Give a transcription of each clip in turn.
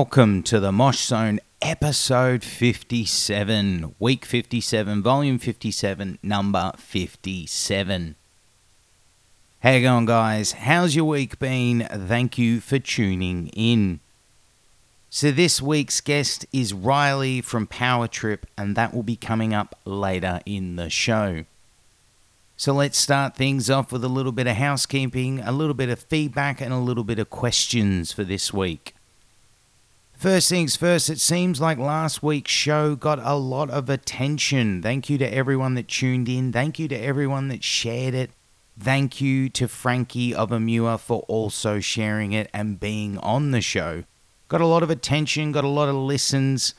welcome to the Mosh Zone episode 57, week 57, volume 57, number 57. How you going, guys? How's your week been? Thank you for tuning in. So, this week's guest is Riley from Power Trip, and that will be coming up later in the show. So, let's start things off with a little bit of housekeeping, a little bit of feedback, and a little bit of questions for this week. First things first, it seems like last week's show got a lot of attention. Thank you to everyone that tuned in. Thank you to everyone that shared it. Thank you to Frankie of Emmure for also sharing it and being on the show. Got a lot of attention, got a lot of listens,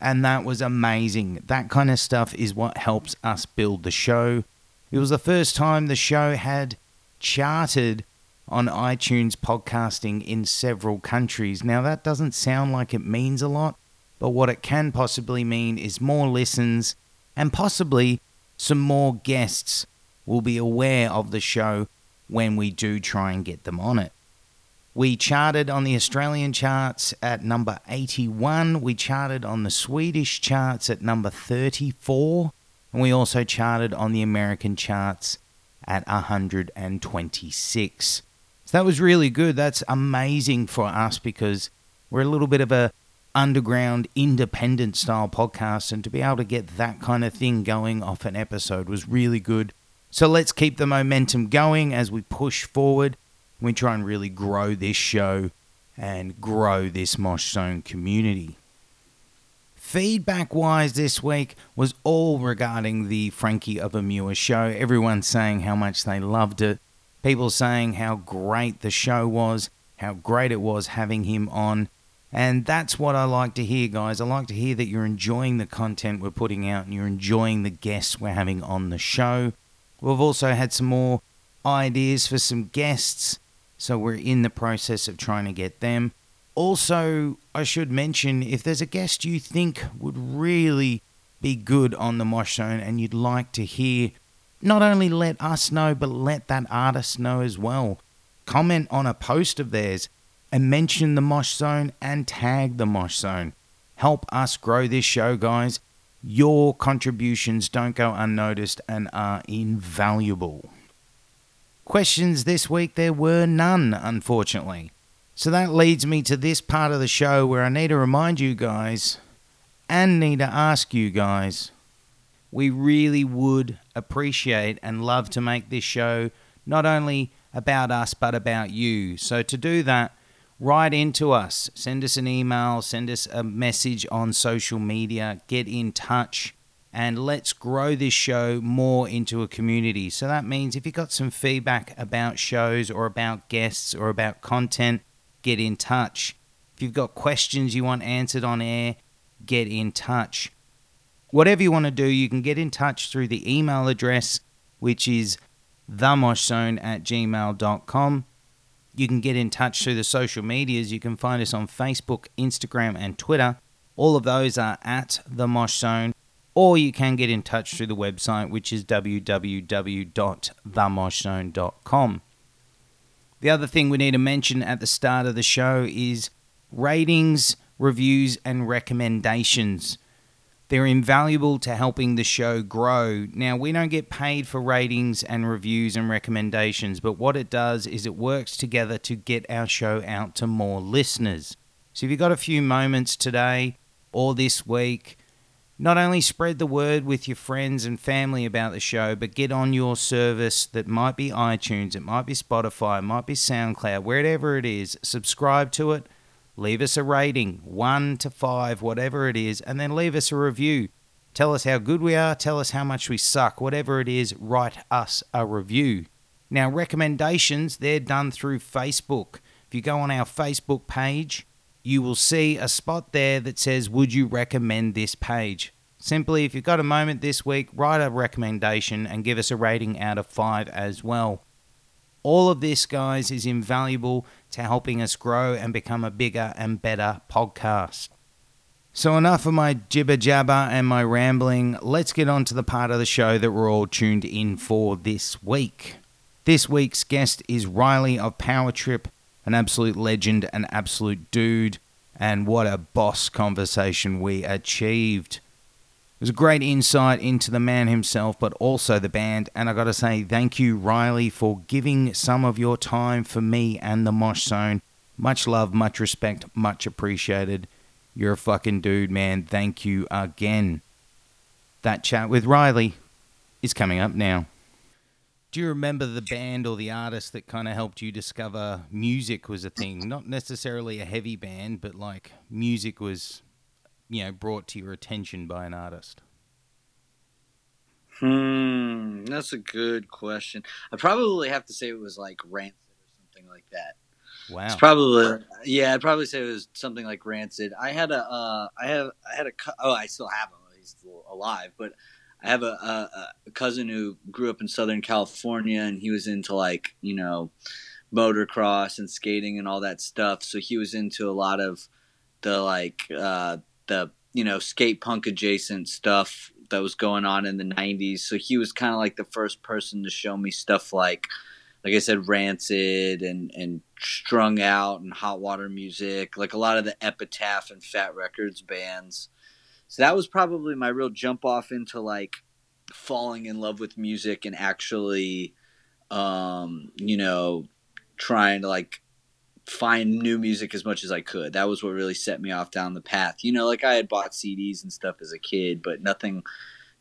and that was amazing. That kind of stuff is what helps us build the show. It was the first time the show had charted on iTunes podcasting in several countries. Now, that doesn't sound like it means a lot, but what it can possibly mean is more listens and possibly some more guests will be aware of the show when we do try and get them on it. We charted on the Australian charts at number 81. We charted on the Swedish charts at number 34. And we also charted on the American charts at 126. So that was really good. That's amazing for us because we're a little bit of a underground independent style podcast and to be able to get that kind of thing going off an episode was really good so let's keep the momentum going as we push forward. We try and really grow this show and grow this Mosh Zone community. Feedback wise this week was all regarding the Frankie of a Emmure show. Everyone saying how much they loved it. People saying how great the show was, how great it was having him on. And that's what I like to hear, guys. I like to hear that you're enjoying the content we're putting out and you're enjoying the guests we're having on the show. We've also had some more ideas for some guests, so we're in the process of trying to get them. Also, I should mention if there's a guest you think would really be good on the Mosh Zone and you'd like to hear, not only let us know, but let that artist know as well. Comment on a post of theirs and mention the Mosh Zone and tag the Mosh Zone. Help us grow this show, guys. Your contributions don't go unnoticed and are invaluable. Questions this week, there were none, unfortunately. So that leads me to this part of the show where I need to remind you guys and need to ask you guys. We really would appreciate and love to make this show not only about us but about you. So to do that, write into us. Send us an email, send us a message on social media, get in touch, and let's grow this show more into a community. So that means if you've got some feedback about shows or about guests or about content, get in touch. If you've got questions you want answered on air, get in touch. Whatever you want to do, you can get in touch through the email address, which is themoshzone at gmail.com. You can get in touch through the social medias. You can find us on Facebook, Instagram, and Twitter. All of those are at the Mosh Zone. Or you can get in touch through the website, which is www.themoshzone.com. The other thing we need to mention at the start of the show is ratings, reviews, and recommendations. They're invaluable to helping the show grow. Now, we don't get paid for ratings and reviews and recommendations, but what it does is it works together to get our show out to more listeners. So, if you've got a few moments today or this week, not only spread the word with your friends and family about the show, but get on your service that might be iTunes, it might be Spotify, it might be SoundCloud, wherever it is, subscribe to it leave us a rating, one to five, whatever it is, and then leave us a review. Tell us how good we are, tell us how much we suck, whatever it is, write us a review. Now, recommendations, they're done through Facebook. If you go on our Facebook page, you will see a spot there that says, Would you recommend this page? Simply, if you've got a moment this week, write a recommendation and give us a rating out of five as well. All of this, guys, is invaluable to helping us grow and become a bigger and better podcast. So, enough of my jibber jabber and my rambling. Let's get on to the part of the show that we're all tuned in for this week. This week's guest is Riley of Power Trip, an absolute legend, an absolute dude, And what a boss conversation we achieved. It was a great insight into the man himself, but also the band. And I got to say, thank you, Riley, for giving some of your time for me and the Mosh Zone. Much love, much respect, much appreciated. You're a fucking dude, man. Thank you again. That chat with Riley is coming up now. Do you remember the band or the artist that kind of helped you discover music was a thing? Not necessarily a heavy band, but like music was, you know, brought to your attention by an artist. Hmm, that's a good question. I probably have to say it was like Rancid or something like that. Wow. It's probably yeah. I'd probably say it was something like Rancid. I had a uh, I have I had a oh I still have him. He's alive, but I have a, a, a cousin who grew up in Southern California, and he was into like you know motocross and skating and all that stuff. So he was into a lot of the like uh, the you know skate punk adjacent stuff that was going on in the 90s so he was kind of like the first person to show me stuff like like i said rancid and and strung out and hot water music like a lot of the epitaph and fat records bands. So that was probably my real jump off into like falling in love with music and actually um you know trying to like find new music as much as I could. That was what really set me off down the path. You know, like I had bought CDs and stuff as a kid, but nothing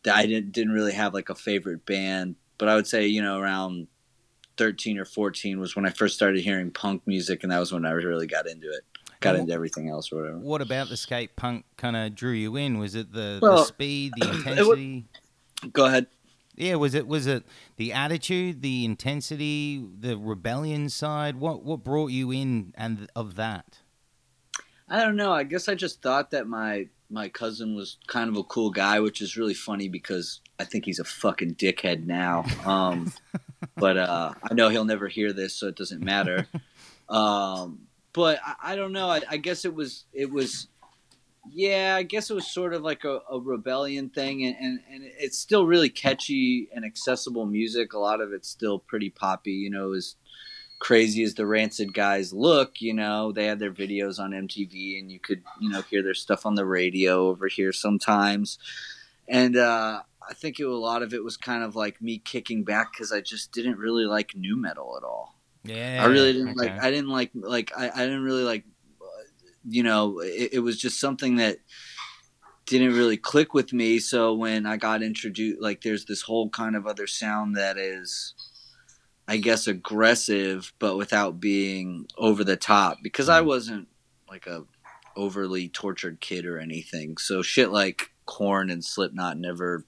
that I didn't didn't really have like a favorite band. But I would say, you know, around 13 or 14 was when I first started hearing punk music and that was when I really got into it. Got into everything else or whatever. What about the skate punk kind of drew you in? Was it the, Well, the speed, the intensity? Go ahead. Yeah, was it was it the attitude, the intensity, the rebellion side? What what brought you in and of that? I don't know. I guess I just thought that my my cousin was kind of a cool guy, which is really funny because I think he's a fucking dickhead now. Um, but uh, I know he'll never hear this, so it doesn't matter. Um, but I, I don't know. I, I guess it was it was yeah. I guess it was sort of like a, a rebellion thing, and, and and it's still really catchy and accessible music. A lot of it's still pretty poppy. You know, as crazy as the Rancid guys look, you know, they had their videos on MTV, and you could you know hear their stuff on the radio over here sometimes. And uh, I think it, a lot of it was kind of like me kicking back because I just didn't really like nu metal at all. Yeah, I really didn't okay. like. I didn't like like I, I didn't really like. You know, it, it was just something that didn't really click with me. So when I got introduced, like there's this whole kind of other sound that is, I guess, aggressive, but without being over the top. Because I mm. wasn't like a overly tortured kid or anything. So shit like Korn and Slipknot never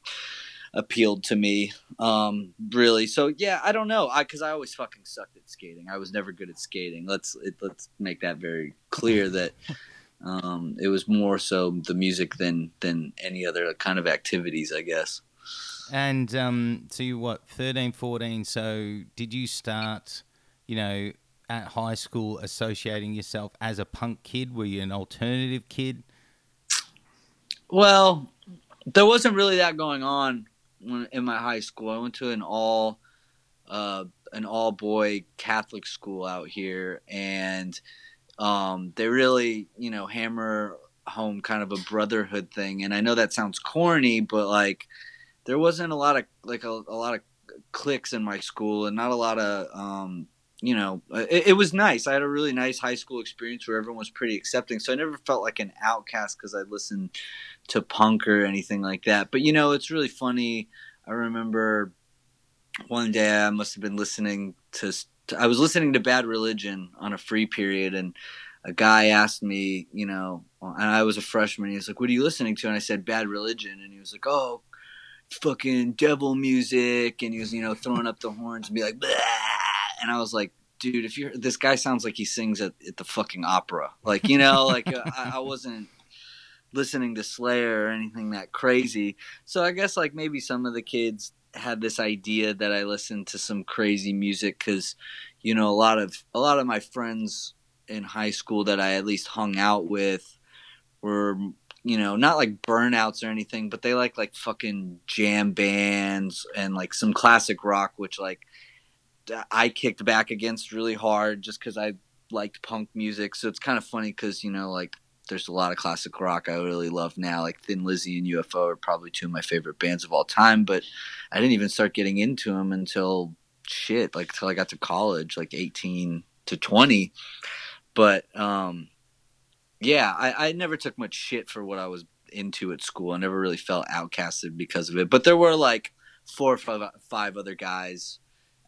appealed to me um really. So yeah i don't know. I because i always fucking sucked at skating. I was never good at skating. Let's it, let's make that very clear that um it was more so the music than than any other kind of activities i guess. And um, so you what, 13, 14, so did you start, you know, at high school associating yourself as a punk kid? Were you an alternative kid? Well, there wasn't really that going on in my high school. I went to an all uh, an all boy Catholic school out here, and um, they really you know hammer home kind of a brotherhood thing. And I know that sounds corny, but like there wasn't a lot of like a, a lot of cliques in my school, and not a lot of um, you know, it, it was nice. I had a really nice high school experience where everyone was pretty accepting. So I never felt like an outcast because I listened to punk or anything like that. But you know, it's really funny. I remember one day I must have been listening to. I was listening to Bad Religion on a free period, and a guy asked me, you know, and I was a freshman. He was like, "What are you listening to?" And I said, "Bad Religion," and he was like, "Oh." Fucking devil music, and he was, you know, throwing up the horns and be like, "Blah." and I was like, dude, if you're this guy sounds like he sings at, at the fucking opera. Like, you know, like uh, I, I wasn't listening to Slayer or anything that crazy. So I guess like maybe some of the kids had this idea that I listened to some crazy music because, you know, a lot of a lot of my friends in high school that I at least hung out with were you know not like burnouts or anything but they like like fucking jam bands and like some classic rock which like I kicked back against really hard just because I liked punk music. So it's kind of funny because you know, like there's a lot of classic rock I really love now. Like Thin Lizzy and UFO are probably two of my favorite bands of all time. But I didn't even start getting into them until shit, like until I got to college, like 18 to 20. But um, yeah, I, I never took much shit for what I was into at school. I never really felt outcasted because of it. But there were like four or five, five other guys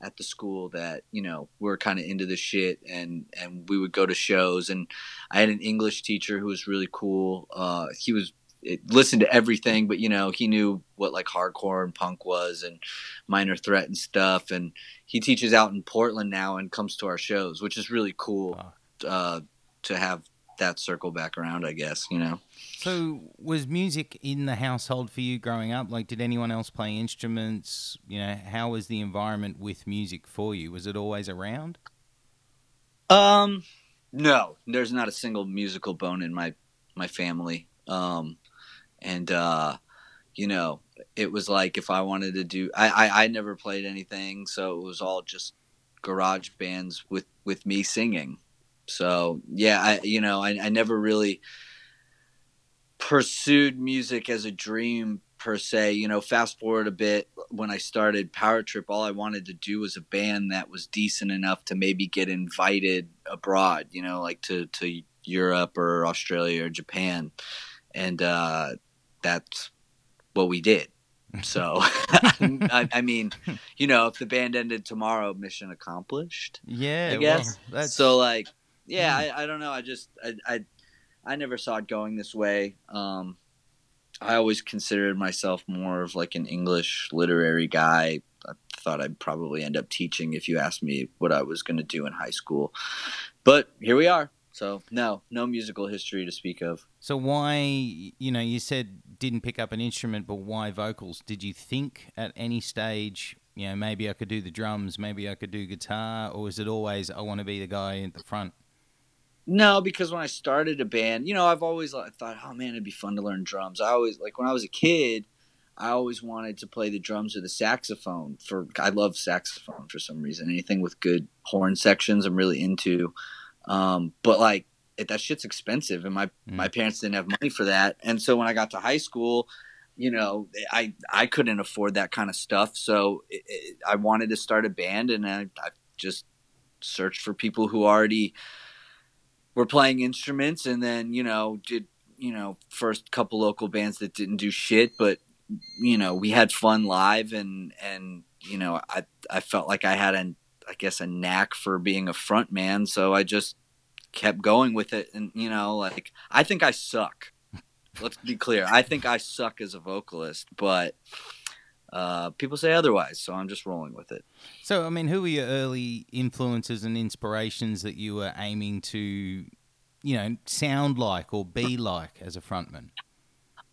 at the school that you know we were kind of into the shit and and we would go to shows. And i had an english teacher who was really cool. Uh, he was it, listened to everything but you know he knew what like hardcore and punk was and minor threat and stuff. And he teaches out in portland now and comes to our shows which is really cool uh, to have that circle back around i guess you know so, was music in the household for you growing up? Like, did anyone else play instruments? You know, how was the environment with music for you? Was it always around? Um, no, there's not a single musical bone in my my family. Um, and uh, you know, it was like if I wanted to do, I, I I never played anything, so it was all just garage bands with with me singing. So yeah, I you know I, I never really pursued music as a dream per se. You know, fast forward a bit when I started Power Trip, all I wanted to do was a band that was decent enough to maybe get invited abroad, you know, like to, to Europe or Australia or Japan. And uh, that's what we did. So, I, I, mean, you know, if the band ended tomorrow, mission accomplished. Yeah, I guess. Well, so, like, yeah, hmm. I, I don't know. I just, I, I I never saw it going this way. Um, I always considered myself more of like an English literary guy. I thought I'd probably end up teaching if you asked me what I was going to do in high school. But here we are. So, no, no musical history to speak of. So, why, you know, you said didn't pick up an instrument, but why vocals? Did you think at any stage, you know, maybe I could do the drums, maybe I could do guitar, or was it always, I want to be the guy at the front? No, because when I started a band, you know, I've always like, thought, oh man, it'd be fun to learn drums. I always like when I was a kid, I always wanted to play the drums or the saxophone. For I love saxophone for some reason. Anything with good horn sections, I'm really into. Um, but like it, that shit's expensive, and my mm. my parents didn't have money for that. And so when I got to high school, you know, I I couldn't afford that kind of stuff. So it, it, I wanted to start a band, and I, I just searched for people who already were playing instruments and then you know did you know first couple local bands that didn't do shit but you know we had fun live and and you know i i felt like i had an i guess a knack for being a front man so i just kept going with it and you know like i think i suck. Let's be clear. I think i suck as a vocalist but uh, people say otherwise, so I'm just rolling with it. So, I mean, who were your early influences and inspirations that you were aiming to, you know, sound like or be like as a frontman?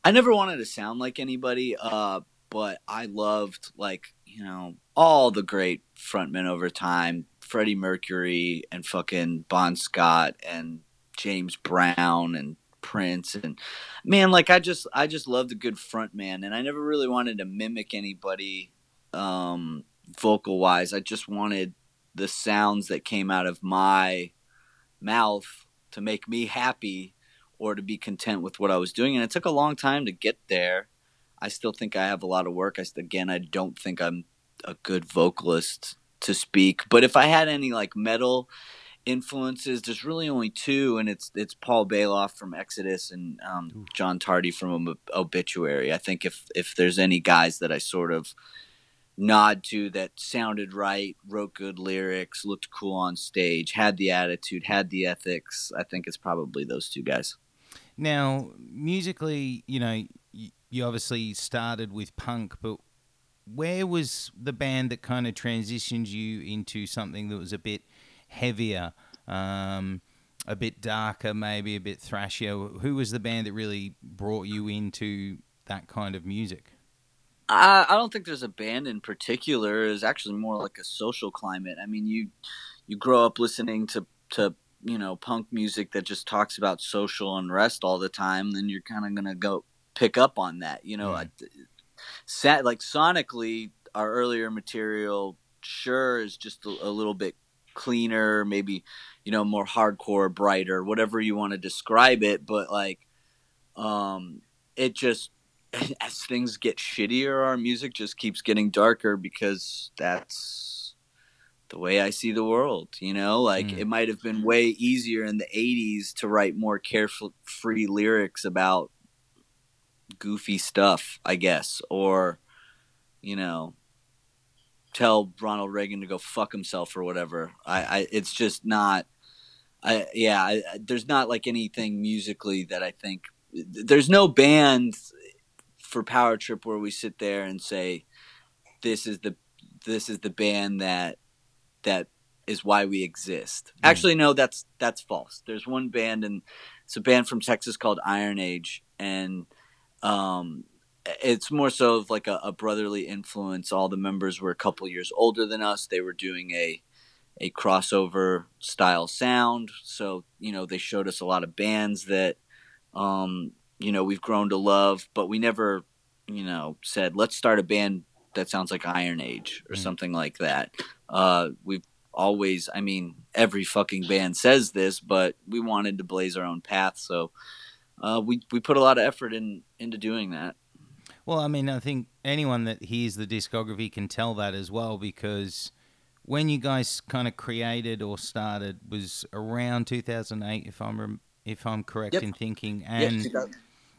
I never wanted to sound like anybody, uh, but I loved like you know all the great frontmen over time, Freddie Mercury and fucking Bon Scott and James Brown and Prince and man, like I just I just loved a good front man and I never really wanted to mimic anybody um vocal wise. I just wanted the sounds that came out of my mouth to make me happy or to be content with what I was doing and it took a long time to get there. I still think I have a lot of work. I again I don't think I'm a good vocalist to speak, but if I had any like metal influences. There's really only two, and it's it's Paul Baloff from Exodus and um, John Tardy from Obituary. I think if if there's any guys that I sort of nod to that sounded right, wrote good lyrics, looked cool on stage, had the attitude, had the ethics, I think it's probably those two guys. Now, musically, you know, you obviously started with punk, but where was the band that kind of transitioned you into something that was a bit heavier, um, a bit darker, maybe a bit thrashier? Who was the band that really brought you into that kind of music? I, I don't think there's a band in particular. It's actually more like a social climate. I mean, you you grow up listening to to you know punk music that just talks about social unrest all the time, then you're kind of gonna go pick up on that. You know, mm. I, like sonically, our earlier material sure is just a, a little bit cleaner, maybe you know more hardcore, brighter, whatever you want to describe it. But like, um, it just as things get shittier, our music just keeps getting darker because that's the way I see the world. You know, like Mm. it might have been way easier in the '80s to write more carefree lyrics about goofy stuff, I guess, or you know, tell Ronald Reagan to go fuck himself or whatever. I, I it's just not. I yeah, I, there's not like anything musically that I think. There's no band for Power Trip where we sit there and say, "This is the this is the band that that is why we exist." Mm. Actually, no, that's that's false. There's one band and it's a band from Texas called Iron Age, and um, it's more so of like a, a brotherly influence. All the members were a couple years older than us. They were doing a a crossover style sound, so you know they showed us a lot of bands that um, you know we've grown to love, but we never you know said let's start a band that sounds like Iron Age or Mm. something like that. Uh, we've always, I mean, every fucking band says this, but we wanted to blaze our own path, so uh, we we put a lot of effort in into doing that. Well, I mean, I think anyone that hears the discography can tell that as well because when you guys kind of created or started was around 2008, if I'm if I'm correct Yep. in thinking, Yeah, and 2000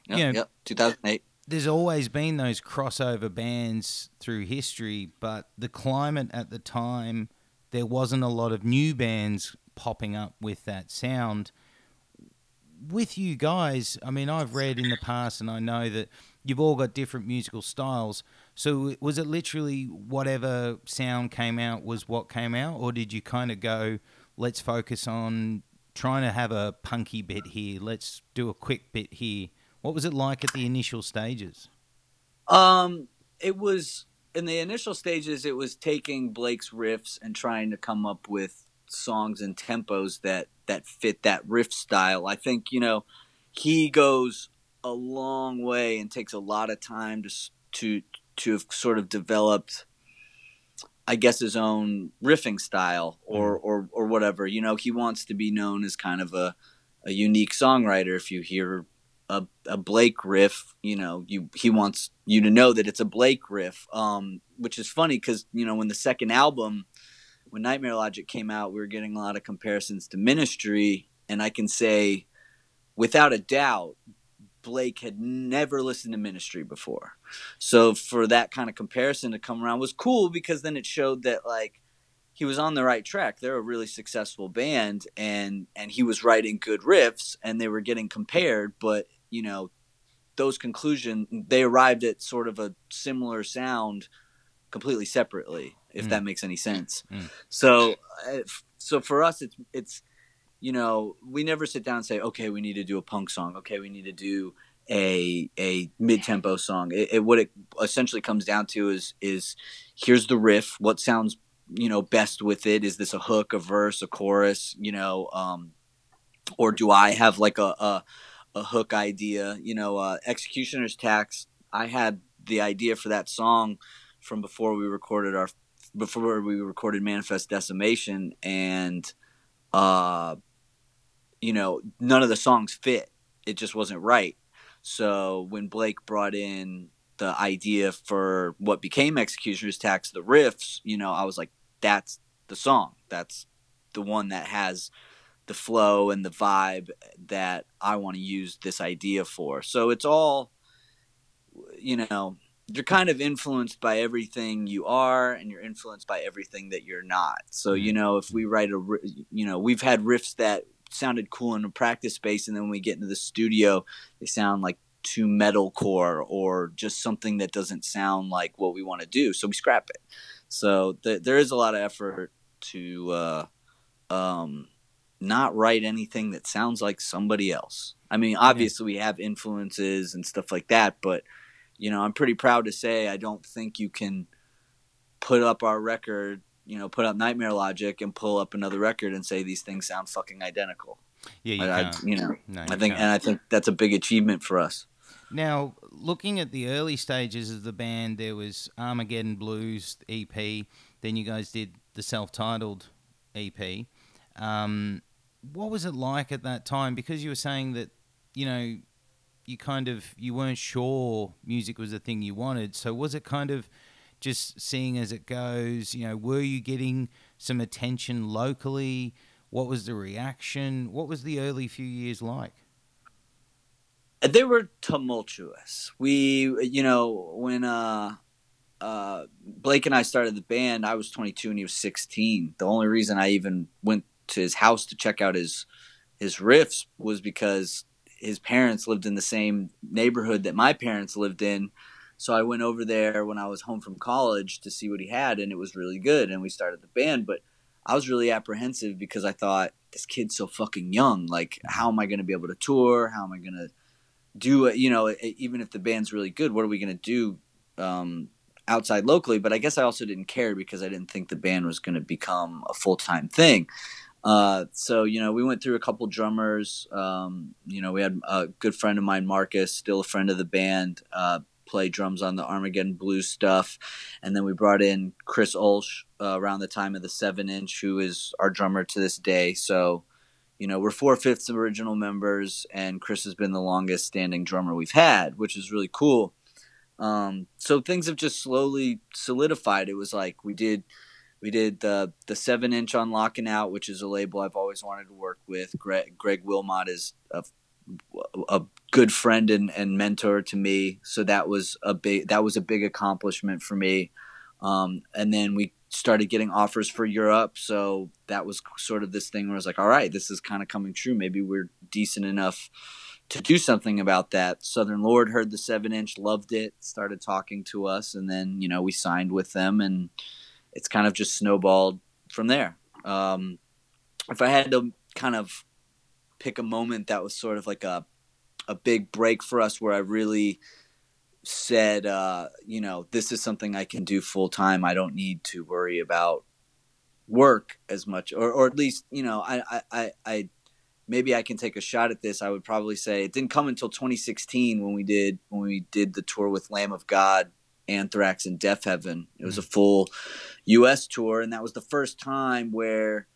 yep, yeah. yep, 2008. there's always been those crossover bands through history, but the climate at the time, there wasn't a lot of new bands popping up with that sound. With you guys, I mean, I've read in the past and I know that you've all got different musical styles. So was it literally whatever sound came out was what came out, or did you kind of go, let's focus on trying to have a punky bit here, let's do a quick bit here? What was it like at the initial stages? Um, it was in the initial stages. It was taking Blake's riffs and trying to come up with songs and tempos that that fit that riff style. I think you know he goes a long way and takes a lot of time to to to have sort of developed. I guess his own riffing style or, or or whatever. You know, he wants to be known as kind of a, a unique songwriter. If you hear a, a Blake riff, you know, you he wants you to know that it's a Blake riff. Um, which is funny because you know when the second album, when Nightmare Logic came out, we were getting a lot of comparisons to Ministry, and I can say, without a doubt, Blake had never listened to Ministry before. So for that kind of comparison to come around was cool because then it showed that like he was on the right track. They're a really successful band and and he was writing good riffs and they were getting compared, but you know, those conclusion they arrived at sort of a similar sound completely separately if Mm. that makes any sense. Mm. So uh, so for us it's it's you know, we never sit down and say, okay, we need to do a punk song. Okay, we need to do a a mid tempo song. It, it what it essentially comes down to is is here's the riff. What sounds you know best with it? Is this a hook, a verse, a chorus? You know, um, or do I have like a a, a hook idea? You know, uh, Executioner's Tax. I had the idea for that song from before we recorded our before we recorded Manifest Decimation and uh you know none of the songs fit. It just wasn't right. So when blake brought in the idea for what became executioner's tax the riffs you know i was like that's the song. That's the one that has the flow and the vibe that i want to use this idea for. So it's all you know you're kind of influenced by everything you are and you're influenced by everything that you're not. So you mm-hmm. know if we write a you know we've had riffs that sounded cool in a practice space and then when we get into the studio they sound like too metalcore or just something that doesn't sound like what we want to do so we scrap it. So th- there is a lot of effort to uh, um, not write anything that sounds like somebody else. I mean obviously we have influences and stuff like that but you know, I'm pretty proud to say I don't think you can put up our record, you know, put up Nightmare Logic and pull up another record and say these things sound fucking identical. Yeah, you I, you know, No, I think, can't. and I think that's a big achievement for us. Now, looking at the early stages of the band, there was Armageddon Blues EP. Then you guys did the self-titled EP. Um, what was it like at that time? Because you were saying that, you know, you kind of you weren't sure music was the thing you wanted. So was it kind of just seeing as it goes? You know, were you getting some attention locally? What was the reaction? What was the early few years like? They were tumultuous. We, you know, when uh, uh, Blake and I started the band, I was 22 and he was 16. The only reason I even went to his house to check out his his riffs was because his parents lived in the same neighborhood that my parents lived in. So I went over there when I was home from college to see what he had, and it was really good. And we started the band, but I was really apprehensive because I thought this kid's so fucking young. Like, how am I going to be able to tour? How am I going to do it? You know, even if the band's really good, what are we going to do um, outside locally? But I guess I also didn't care because I didn't think the band was going to become a full time thing. Uh, so you know, we went through a couple drummers. Um, you know, we had a good friend of mine, Marcus, still a friend of the band, uh, play drums on the Armageddon Blues stuff, and then we brought in Chris Ulsh uh, around the time of the Seven Inch, who is our drummer to this day. So, you know, we're four fifths of original members, and Chris has been the longest standing drummer we've had, which is really cool. Um, so things have just slowly solidified. It was like we did we did the the seven inch on Lockin' Out, which is a label I've always wanted to work with. Greg, Greg Wilmot is a, a good friend and, and mentor to me, so that was a big that was a big accomplishment for me. Um, and then we started getting offers for Europe, so that was sort of this thing where I was like, all right, this is kind of coming true. Maybe we're decent enough to do something about that. Southern Lord heard the seven inch, loved it, started talking to us, and then you know we signed with them and it's kind of just snowballed from there. Um, if I had to kind of pick a moment that was sort of like a a big break for us, where I really said, uh, you know, this is something I can do full time. I don't need to worry about work as much, or or at least you know, I I I maybe I can take a shot at this. I would probably say it didn't come until 2016 when we did when we did the tour with Lamb of God Anthrax and Deafheaven. It was a full U.S. tour, and that was the first time where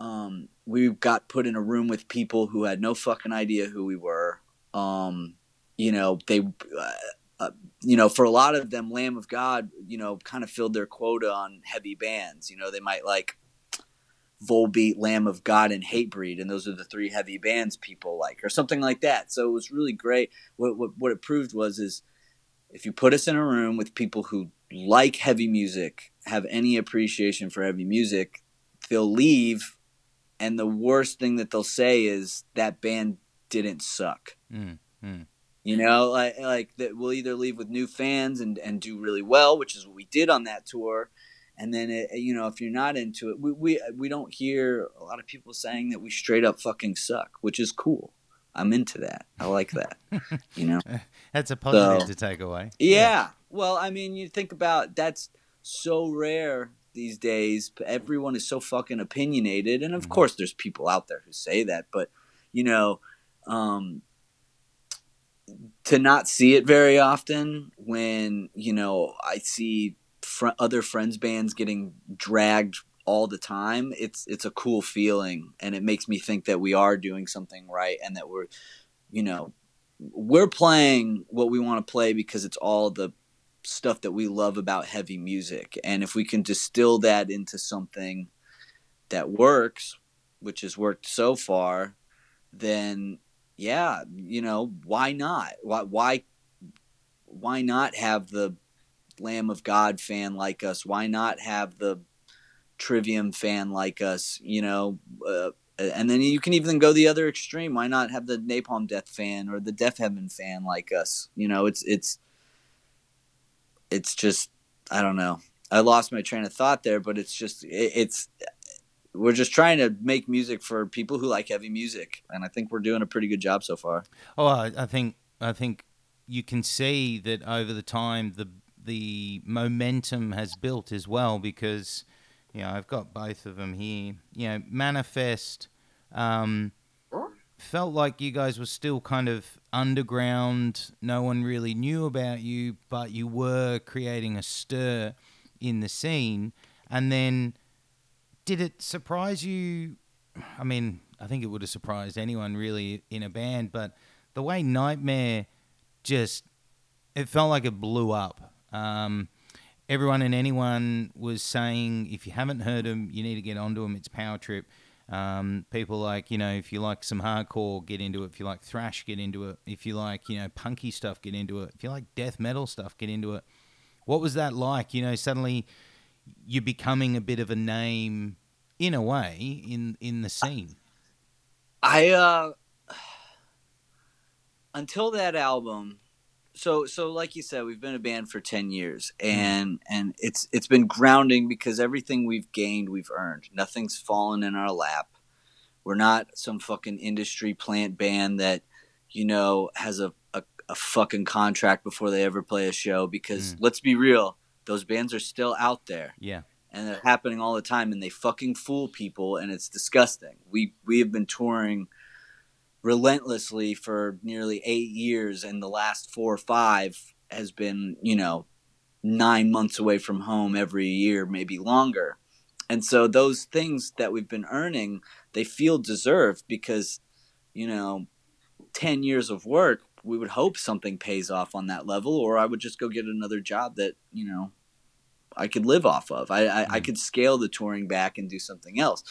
um, we got put in a room with people who had no fucking idea who we were. Um, you know, they, uh, uh, you know, for a lot of them, Lamb of God, you know, kind of filled their quota on heavy bands. You know, they might like Volbeat, Lamb of God, and Hatebreed, and those are the three heavy bands people like, or something like that. So it was really great. What what, what it proved was is if you put us in a room with people who like heavy music, have any appreciation for heavy music, they'll leave, and the worst thing that they'll say is that band didn't suck. Mm, mm. You know, like like that we'll either leave with new fans and and do really well, which is what we did on that tour. And then, it, you know, if you're not into it, we, we we don't hear a lot of people saying that we straight up fucking suck, which is cool. I'm into that. I like that. you know, that's a positive so, to take away. Yeah. yeah. Well, I mean, you think about that's so rare these days. Everyone is so fucking opinionated, and of mm-hmm. course, there's people out there who say that. But you know, um, to not see it very often when you know I see fr- other friends bands getting dragged all the time, it's it's a cool feeling, and it makes me think that we are doing something right, and that we're, you know, we're playing what we want to play because it's all the stuff that we love about heavy music, and if we can distill that into something that works, which has worked so far, then yeah, you know, why not? Why why why not have the Lamb of God fan like us? Why not have the Trivium fan like us, you know. Uh, and then you can even go the other extreme. Why not have the Napalm Death fan or the Deafheaven fan like us? You know, it's it's it's just I don't know. I lost my train of thought there, but it's just it, it's we're just trying to make music for people who like heavy music, and I think we're doing a pretty good job so far. Oh, I, I think I think you can see that over the time the the momentum has built as well because you know, I've got both of them here. You know, Manifest um, felt like you guys were still kind of underground. No one really knew about you, but you were creating a stir in the scene. And then did it surprise you? I mean, I think it would have surprised anyone really in a band, but the way Nightmare just it felt like it blew up. Um, everyone and anyone was saying if you haven't heard them, you need to get onto them. It's Power Trip. Um, people like you know if you like some hardcore, get into it. If you like thrash, get into it. If you like you know punky stuff, get into it. If you like death metal stuff, get into it. What was that like? You know, suddenly you're becoming a bit of a name in a way in in the scene. I uh until that album so so like you said we've been a band for 10 years mm-hmm. and and it's it's been grounding because everything we've gained we've earned. Nothing's fallen in our lap. We're not some fucking industry plant band that you know has a a, a fucking contract before they ever play a show because mm. let's be real those bands are still out there. Yeah. And they're happening all the time and they fucking fool people and it's disgusting. We we have been touring relentlessly for nearly eight years, and the last four or five has been, you know, nine months away from home every year, maybe longer. And so those things that we've been earning, they feel deserved because, you know, 10 years of work, we would hope something pays off on that level, or I would just go get another job that, you know, I could live off of. I, I, I mm-hmm. could scale the touring back and do something else.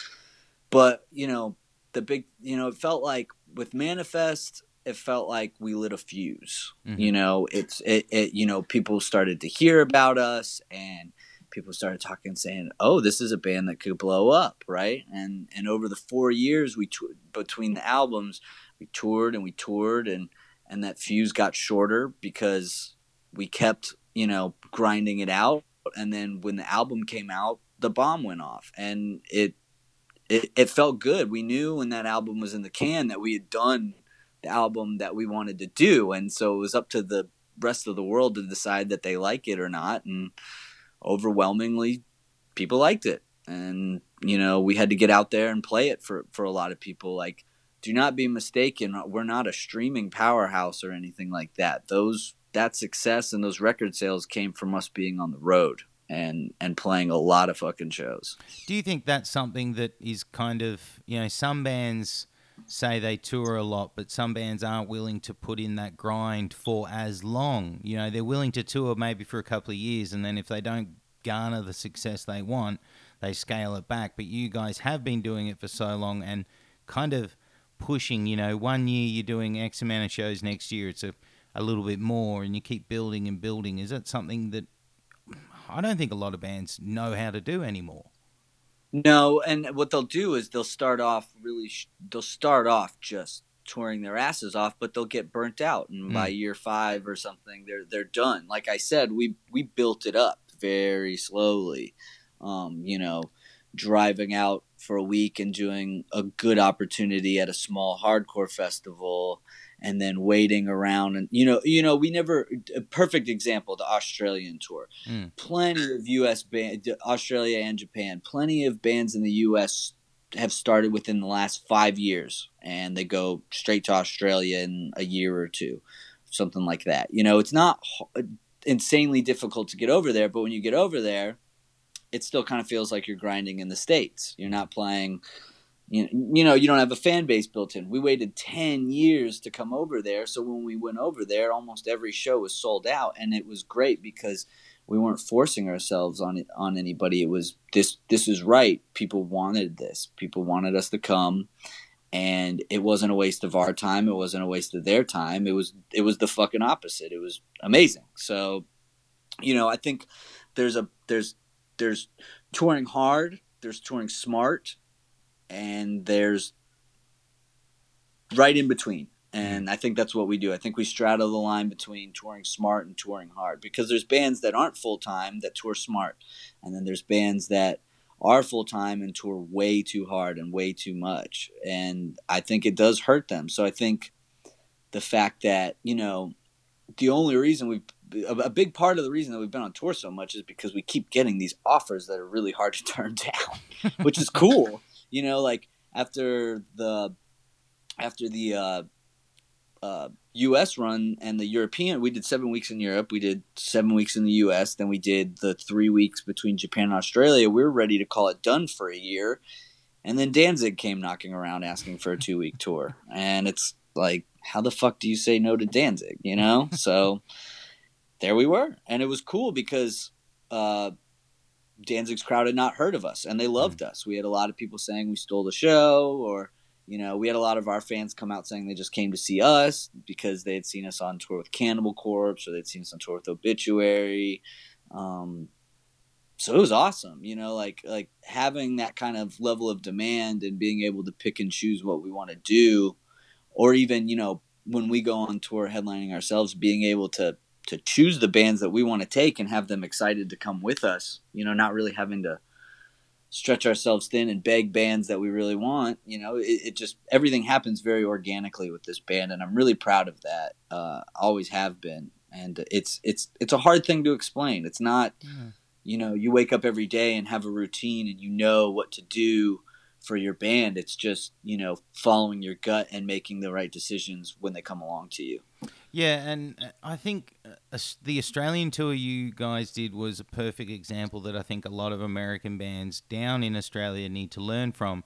But, you know, the big, you know, it felt like with Manifest, it felt like we lit a fuse. Mm-hmm. You know, it's it, it. You know, people started to hear about us, and people started talking, saying, "Oh, this is a band that could blow up," right? And and over the four years we t- between the albums, we toured and we toured, and and that fuse got shorter because we kept you know grinding it out. And then when the album came out, the bomb went off, and it it, it felt good. We knew when that album was in the can that we had done the album that we wanted to do, and so it was up to the rest of the world to decide that they like it or not. And overwhelmingly, people liked it, and you know we had to get out there and play it for for a lot of people. Like, do not be mistaken, we're not a streaming powerhouse or anything like that. Those that success and those record sales came from us being on the road and and playing a lot of fucking shows. Do you think that's something that is kind of you know some bands say they tour a lot, but some bands aren't willing to put in that grind for as long. You know, they're willing to tour maybe for a couple of years, and then if they don't garner the success they want, they scale it back. But you guys have been doing it for so long and kind of pushing. You know, one year you're doing X amount of shows, next year it's a a little bit more, and you keep building and building. Is that something that I don't think a lot of bands know how to do anymore. No, and what they'll do is they'll start off really. Sh- they'll start off just touring their asses off, but they'll get burnt out, and mm. by year five or something, they're they're done. Like I said, we we built it up very slowly. Um, you know, driving out for a week and doing a good opportunity at a small hardcore festival and then waiting around and you know you know we never a perfect example the australian tour. Mm. plenty of us band australia and japan plenty of bands in the us have started within the last five years and they go straight to australia in a year or two something like that. You know it's not insanely difficult to get over there but when you get over there it still kind of feels like you're grinding in the states. You're not playing you, know you don't have a fan base built in. We waited 10 years to come over there so when we went over there almost every show was sold out and it was great because we weren't forcing ourselves on it on anybody. It was this this is right. People wanted this. People wanted us to come. And it wasn't a waste of our time. It wasn't a waste of their time. It was it was the fucking opposite. It was amazing. So you know i think there's a there's there's touring hard. There's touring smart and there's right in between. And mm-hmm. I think that's what we do. I think we straddle the line between touring smart and touring hard because there's bands that aren't full time that tour smart. And then there's bands that are full time and tour way too hard and way too much. And I think it does hurt them. So I think the fact that, you know, the only reason we've a big part of the reason that we've been on tour so much is because we keep getting these offers that are really hard to turn down, which is cool you know, like after the after the uh, uh, U.S. run and the European, we did seven weeks in Europe. We did seven weeks in the U.S. Then we did the three weeks between Japan and Australia. We were ready to call it done for a year, and then Danzig came knocking around asking for a two week tour, and it's like, how the fuck do you say no to Danzig? You know, so there we were, and it was cool because. Uh, Danzig's crowd had not heard of us and they loved us. We had a lot of people saying we stole the show or you know, we had a lot of our fans come out saying they just came to see us because they had seen us on tour with Cannibal Corpse or they'd seen us on tour with Obituary. Um, so it was awesome, you know, like like having that kind of level of demand and being able to pick and choose what we want to do, or even you know when we go on tour headlining ourselves, being able to to choose the bands that we want to take and have them excited to come with us. You know, not really having to stretch ourselves thin and beg bands that we really want. You know, it, it, just everything happens very organically with this band, and I'm really proud of that. Uh, always have been, and it's it's it's a hard thing to explain. It's not, mm. you know, you wake up every day and have a routine and you know what to do for your band. It's just you know following your gut and making the right decisions when they come along to you. Yeah, and uh, I think uh, the Australian tour you guys did was a perfect example that I think a lot of American bands down in Australia need to learn from.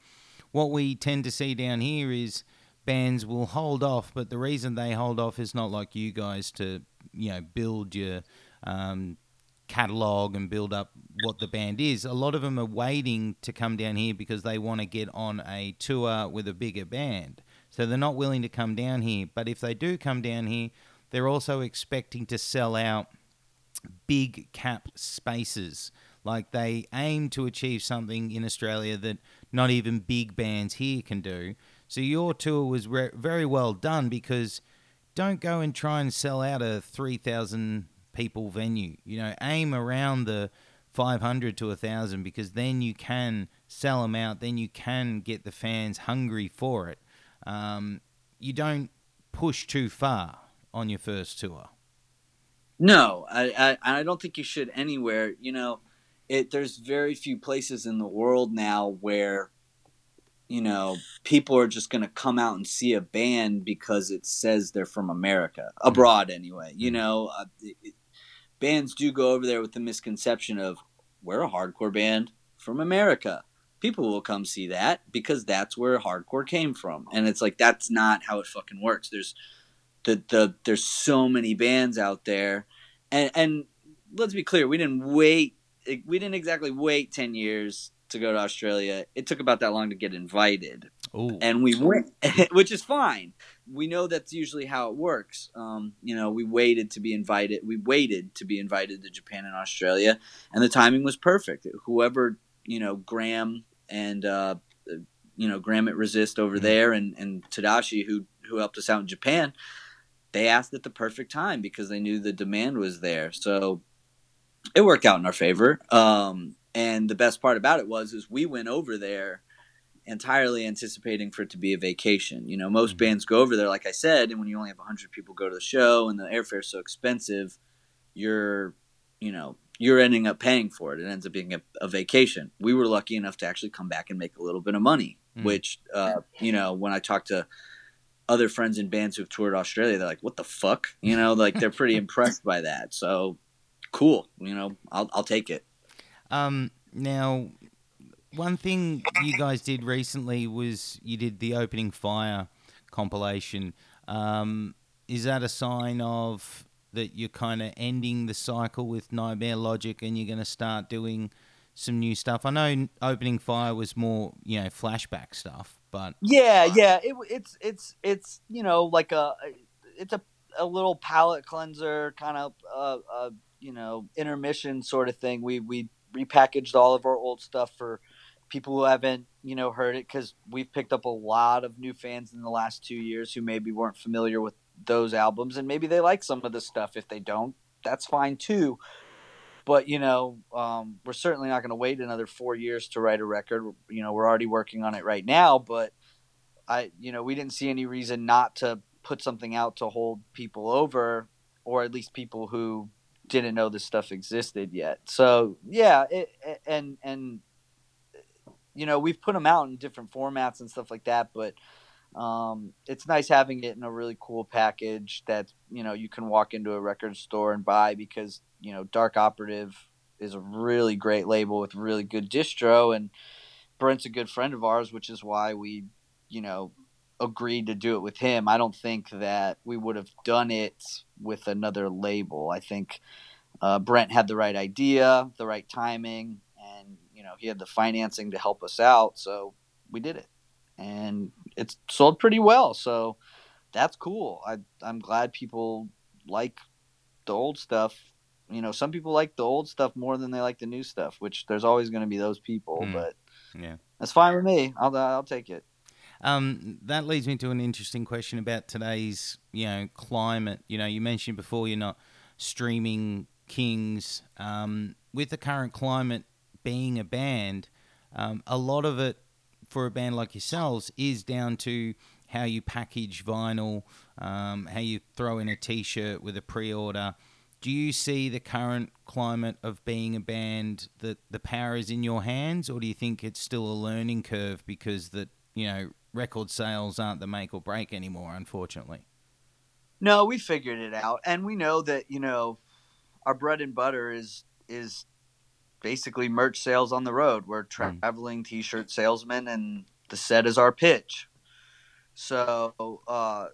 What we tend to see down here is bands will hold off, but the reason they hold off is not like you guys to you know build your um, catalog and build up what the band is. A lot of them are waiting to come down here because they want to get on a tour with a bigger band. So they're not willing to come down here. But if they do come down here, they're also expecting to sell out big cap spaces. Like they aim to achieve something in Australia that not even big bands here can do. So your tour was re- very well done because don't go and try and sell out a 3,000 people venue. You know, aim around the 500 to 1,000 because then you can sell them out. Then you can get the fans hungry for it um, you don't push too far on your first tour. No, I, I, I don't think you should anywhere. You know, it there's very few places in the world now where you know people are just going to come out and see a band because it says they're from America abroad anyway. You mm-hmm. know, uh, it, bands do go over there with the misconception of we're a hardcore band from America people will come see that because that's where hardcore came from. And it's like that's not how it fucking works. There's the the there's so many bands out there, and and let's be clear, we didn't wait. We didn't exactly wait ten years to go to Australia. It took about that long to get invited. Ooh. And we went, which is fine. We know that's usually how it works. Um, you know, we waited to be invited. We waited to be invited to Japan and Australia, and the timing was perfect. Whoever you know, Graham and uh, you know Graham at Resist over mm-hmm. there, and and Tadashi who who helped us out in Japan. They asked at the perfect time because they knew the demand was there. So it worked out in our favor. Um, and the best part about it was is we went over there entirely anticipating for it to be a vacation. You know, most mm-hmm. bands go over there, like I said, and when you only have 100 people go to the show and the airfare's so expensive, you're, you know, you're ending up paying for it. It ends up being a, a, vacation. We were lucky enough to actually come back and make a little bit of money, mm. which, uh, you know, when I talk to other friends and bands who've toured Australia, they're like, what the fuck? You know, like they're pretty impressed by that. So cool. You know, I'll, I'll take it. Um, now, one thing you guys did recently was you did the opening fire compilation. Um, is that a sign of that you're kind of ending the cycle with Nightmare Logic and you're going to start doing some new stuff. I know opening fire was more, you know, flashback stuff, but yeah, yeah, it, it's it's it's you know like a it's a a little palate cleanser kind of uh, uh you know intermission sort of thing. We we repackaged all of our old stuff for people who haven't you know heard it because we've picked up a lot of new fans in the last two years who maybe weren't familiar with those albums and maybe they like some of the stuff. If they don't that's fine too. But you know um, we're certainly not going to wait another four years to write a record. You know we're already working on it right now but i you know we didn't see any reason not to put something out to hold people over or at least people who didn't know this stuff existed yet. So yeah it, and and you know we've put them out in different formats and stuff like that but Um, it's nice having it in a really cool package that you know you can walk into a record store and buy because you know Dark Operative is a really great label with really good distro and Brent's a good friend of ours, which is why we, you know, agreed to do it with him. I don't think that we would have done it with another label. I think uh, Brent had the right idea, the right timing, and you know he had the financing to help us out, so we did it, and it's sold pretty well. So that's cool. I I'm glad people like the old stuff. You know, some people like the old stuff more than they like the new stuff, which there's always going to be those people, Mm. but Yeah. that's fine with me. I'll I'll take it. Um, that leads me to an interesting question about today's, you know, climate. You know, you mentioned before you're not streaming kings. Um, with the current climate being a band, um, a lot of it for a band like yourselves is down to how you package vinyl, um, how you throw in a T-shirt with a pre-order. Do you see the current climate of being a band that the power is in your hands, or do you think it's still a learning curve because that you know record sales aren't the make or break anymore, unfortunately? No, we figured it out, and we know that you know our bread and butter is is basically merch sales on the road. We're traveling T-shirt salesmen, and the set is our pitch. So, uh,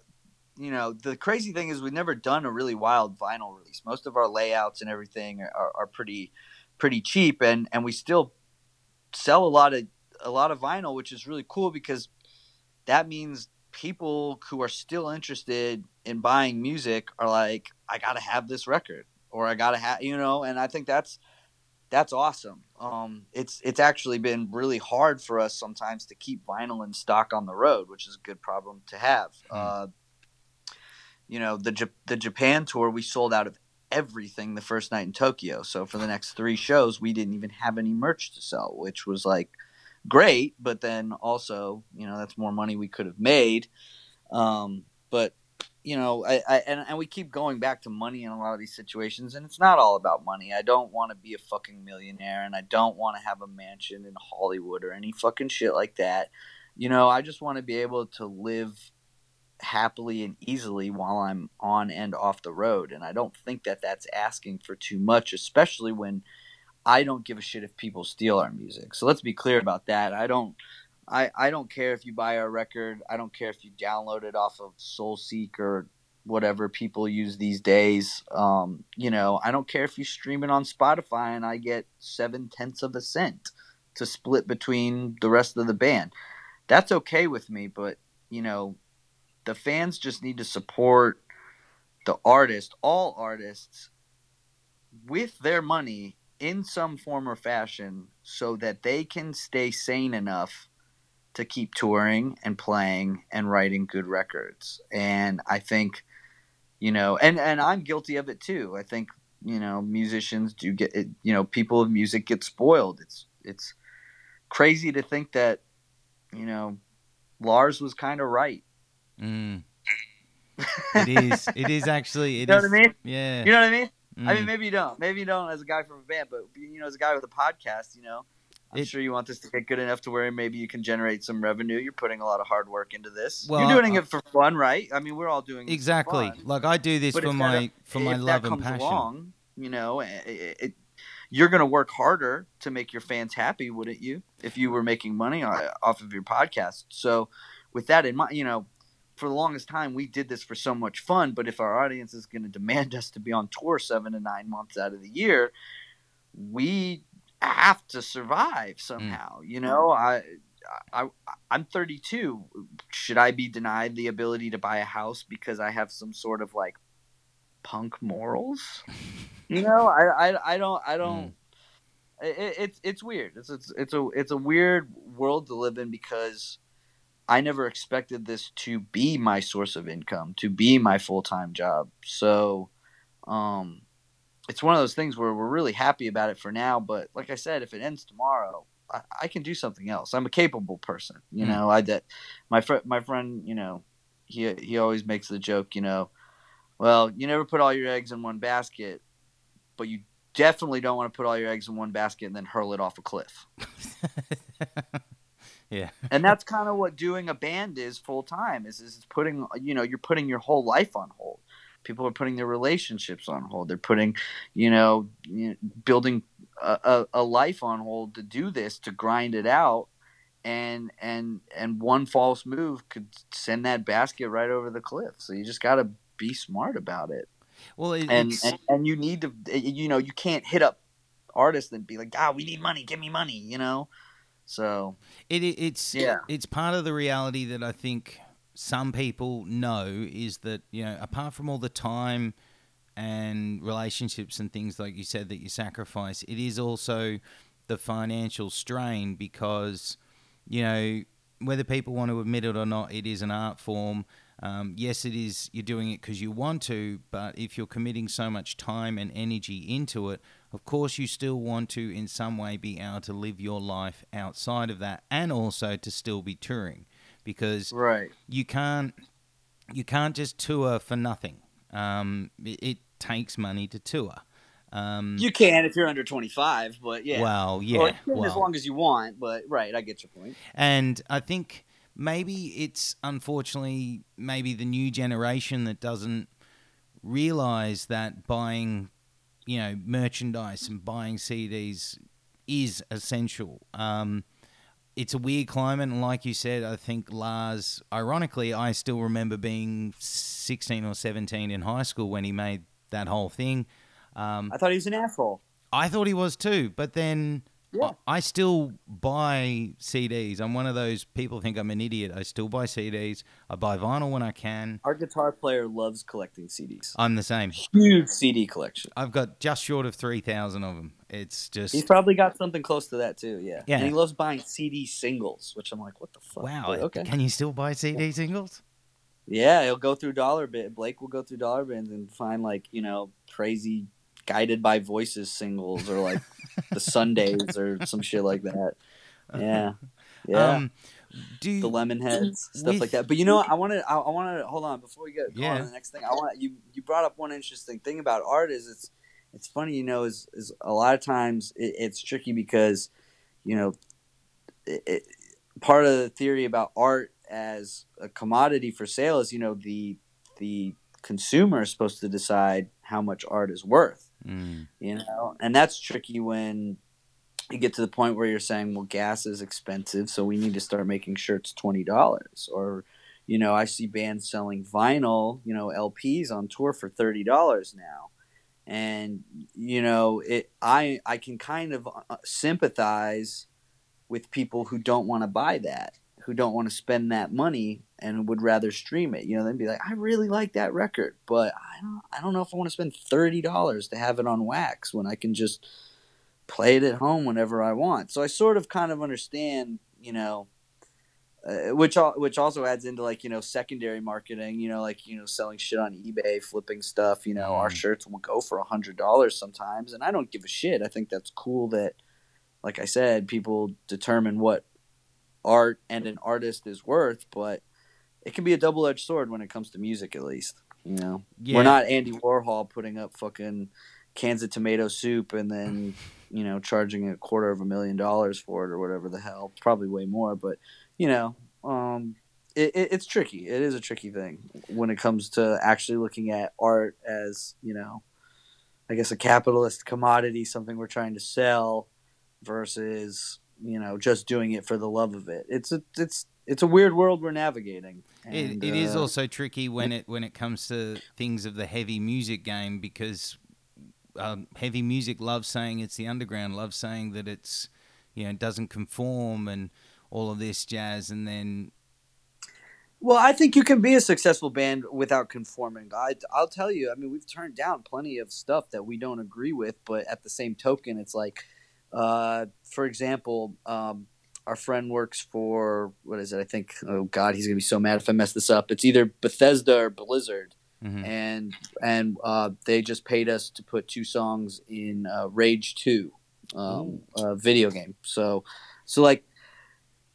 you know, the crazy thing is we've never done a really wild vinyl release. Most of our layouts and everything are, are pretty pretty cheap, and and we still sell a lot of a lot of vinyl, which is really cool because that means people who are still interested in buying music are like, I gotta have this record, or I gotta have, you know, and I think that's that's awesome. Um, it's it's actually been really hard for us sometimes to keep vinyl in stock on the road, which is a good problem to have. Hmm. Uh, you know, the Jap- the Japan tour, we sold out of everything the first night in Tokyo. So for the next three shows, we didn't even have any merch to sell, which was like great, but then also, you know, that's more money we could have made. Um, but you know, I, I and, and we keep going back to money in a lot of these situations, and it's not all about money. I don't want to be a fucking millionaire, and I don't want to have a mansion in Hollywood or any fucking shit like that. You know, I just want to be able to live happily and easily while I'm on and off the road, and I don't think that that's asking for too much, especially when I don't give a shit if people steal our music. So let's be clear about that. I don't. I, I don't care if you buy our record. I don't care if you download it off of SoulSeek or whatever people use these days. Um, you know, I don't care if you stream it on Spotify and I get seven tenths of a cent to split between the rest of the band. That's okay with me, but you know, the fans just need to support the artist, all artists, with their money in some form or fashion so that they can stay sane enough to keep touring and playing and writing good records. And I think, you know, and and I'm guilty of it too. I think, you know, musicians do get it, you know, people of music get spoiled. It's it's crazy to think that, you know, Lars was kind of right. Mm. It is. It is actually. It You know is- what I mean? Yeah. You know what I mean? I Mm. mean, maybe you don't. Maybe you don't as a guy from a band, but you know, as a guy with a podcast, you know, I'm It- sure you want this to get good enough to where maybe you can generate some revenue. You're putting a lot of hard work into this. Well, You're doing I- it for fun, right? I mean, we're all doing it for exactly. Like I do this But for my that- for my love and passion. along, you know, it, it, you're going to work harder to make your fans happy, wouldn't you? If you were making money uh, off of your podcast. So, with that in mind, you know, for the longest time we did this for so much fun. But if our audience is going to demand us to be on tour seven to nine months out of the year, we have to survive somehow. You know, I. I, I'm 32. Should I be denied the ability to buy a house because I have some sort of like punk morals? You know, I, I, I don't, I don't. It, it's it's weird. It's it's it's a it's a weird world to live in because I never expected this to be my source of income, to be my full time job. So, um, it's one of those things where we're really happy about it for now. But like I said, if it ends tomorrow, I, I can do something else. I'm a capable person. You Mm. know, I that my friend my friend, you know, he he always makes the joke, you know, well, you never put all your eggs in one basket, but you definitely don't want to put all your eggs in one basket and then hurl it off a cliff. Yeah. and that's kind of what doing a band is full time. Is is it's putting you know you're putting your whole life on hold. People are putting their relationships on hold. They're putting, you know, you know building a, a, life on hold to do this to grind it out and and and one false move could send that basket right over the cliff. So you just got to be smart about it. Well, it, And, and and you need to you know you can't hit up artists and be like, "Ah, we need money, give me money," you know. So it, it it's Yeah. it's part of the reality that I think some people know is that you know apart from all the time and relationships and things like you said that you sacrifice, it is also the financial strain because you know whether people want to admit it or not, it is an art form. Um, yes, it is. You're doing it because you want to, but if you're committing so much time and energy into it, of course, you still want to, in some way, be able to live your life outside of that, and also to still be touring, because right, you can't you can't just tour for nothing. Um, it, it takes money to tour. Um, you can if you're under twenty five, but yeah, Well, yeah. You as long as you want. But right, I get your point. And I think maybe it's unfortunately maybe the new generation that doesn't realize that buying, you know, merchandise and buying CDs is essential. Um, it's a weird climate, and like you said, I think Lars. Ironically, I still remember being sixteen or seventeen in high school when he made that whole thing. Um, I thought he was an asshole. I thought he was too, but then Yeah. I, I still buy CDs. I'm one of those people think I'm an idiot. I still buy CDs. I buy vinyl when I can. Our guitar player loves collecting CDs. I'm the same. Huge CD collection. I've got just short of 3,000 of them. It's just He's probably got something close to that too. Yeah. Yeah. And he loves buying CD singles, which I'm like, what the fuck? wow. But okay. Can you still buy CD singles? Yeah, he'll go through dollar bin. Blake will go through dollar bins and find like you know crazy guided by voices singles or like the Sundays or some shit like that. Yeah, yeah. Um, do you, the Lemonheads stuff with- like that. But you know, what? I want to. I, I want to hold on before we get go on Yeah. to the next thing. I want you. You brought up one interesting thing about art. Is it's it's funny. You know, is is a lot of times it, it's tricky because you know it, it, part of the theory about art as a commodity for sale is you know the the consumer is supposed to decide how much art is worth Mm, you know? And that's tricky when you get to the point where you're saying well gas is expensive so we need to start making shirts $20 or you know i see bands selling vinyl you know lps on tour for $30 now and you know it i i can kind of uh, sympathize with people who don't want to buy that who don't want to spend that money and would rather stream it. You know, they'd be like, I really like that record, but I don't I don't know if I want to spend thirty dollars to have it on wax when I can just play it at home whenever I want. So I sort of kind of understand, you know, uh, which which also adds into like you know secondary marketing. You know, like you know selling shit on eBay, flipping stuff. You know, our Mm. shirts will go for a hundred dollars sometimes, and I don't give a shit. I think that's cool that, like I said, people determine what art and an artist is worth, but it can be a double edged sword when it comes to music, at least. You know, yeah. we're not Andy Warhol putting up fucking cans of tomato soup and then you know charging a quarter of a million dollars for it or whatever the hell. Probably way more, but you know, um, it, it, it's tricky. It is a tricky thing when it comes to actually looking at art as you know, I guess a capitalist commodity, something we're trying to sell, versus you know just doing it for the love of it. It's a it's it's a weird world we're navigating. It, And, it is uh, also tricky when it when it comes to things of the heavy music game because um, heavy music loves saying it's the underground, loves saying that it's you know it doesn't conform and all of this jazz, and then Well, I think you can be a successful band without conforming. I, I'll tell you. I mean, we've turned down plenty of stuff that we don't agree with, but at the same token, it's like, uh, for example, um, our friend works for what is it? I think. Oh God, he's gonna be so mad if I mess this up. It's either Bethesda or Blizzard, mhm. and and uh, they just paid us to put two songs in uh, Rage Two, um, uh, video game. So, so like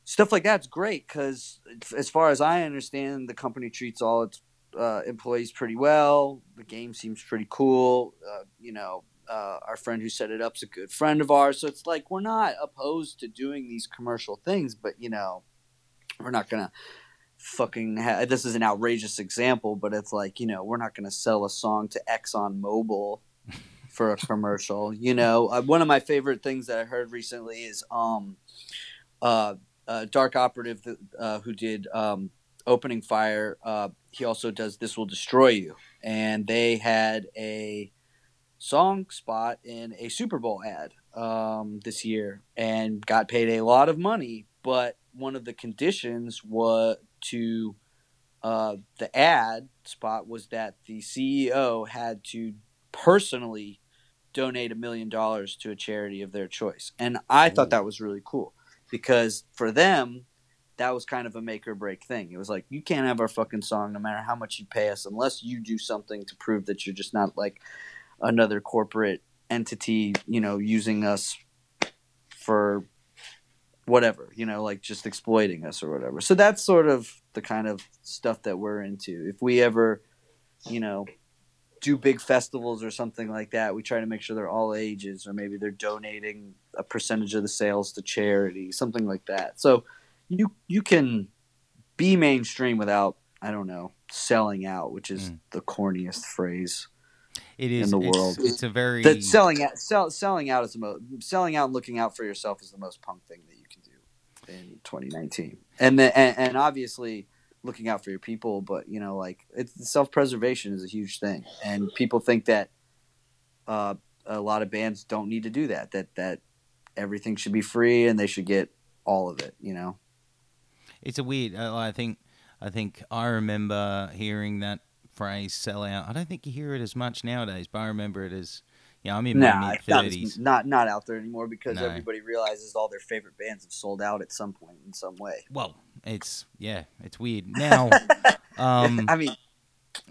stuff like that's great because as far as I understand, the company treats all its uh, employees pretty well. The game seems pretty cool. Uh, you know, uh, our friend who set it up is a good friend of ours. So it's like we're not opposed to doing these commercial things, but you know, we're not gonna fucking. Ha- this is an outrageous example, but it's like you know, we're not gonna sell a song to Exxon Mobil for a commercial. You know, uh, one of my favorite things that I heard recently is um, uh, uh Dark Operative uh, who did um, Opening Fire. Uh, he also does This Will Destroy You, and they had a song spot in a Super Bowl ad um, this year and got paid a lot of money. But one of the conditions was to uh, the ad spot was that the CEO had to personally donate a million dollars to a charity of their choice. And I thought that was really cool because for them, that was kind of a make or break thing. It was like, you can't have our fucking song no matter how much you pay us unless you do something to prove that you're just not like another corporate entity, you know, using us for whatever, you know, like just exploiting us or whatever. So that's sort of the kind of stuff that we're into. If we ever, you know, do big festivals or something like that, we try to make sure they're all ages or maybe they're donating a percentage of the sales to charity, something like that. So you you can be mainstream without, I don't know, selling out, which is mm. the corniest phrase. It is in the it's, world. It's a very that selling out. Sell, selling out is the most. Selling out and looking out for yourself is the most punk thing that you can do in 2019. And then and, and obviously looking out for your people, but you know, like it's self preservation is a huge thing, and people think that uh, a lot of bands don't need to do that. That that everything should be free and they should get all of it. You know, it's a weird. Uh, I think I think I remember hearing that phrase "sell out." I don't think you hear it as much nowadays, but I remember it as. Yeah, I'm in nah, thirties. Not, not out there anymore because no. everybody realizes all their favorite bands have sold out at some point in some way. Well, it's yeah, it's weird now. um, I mean,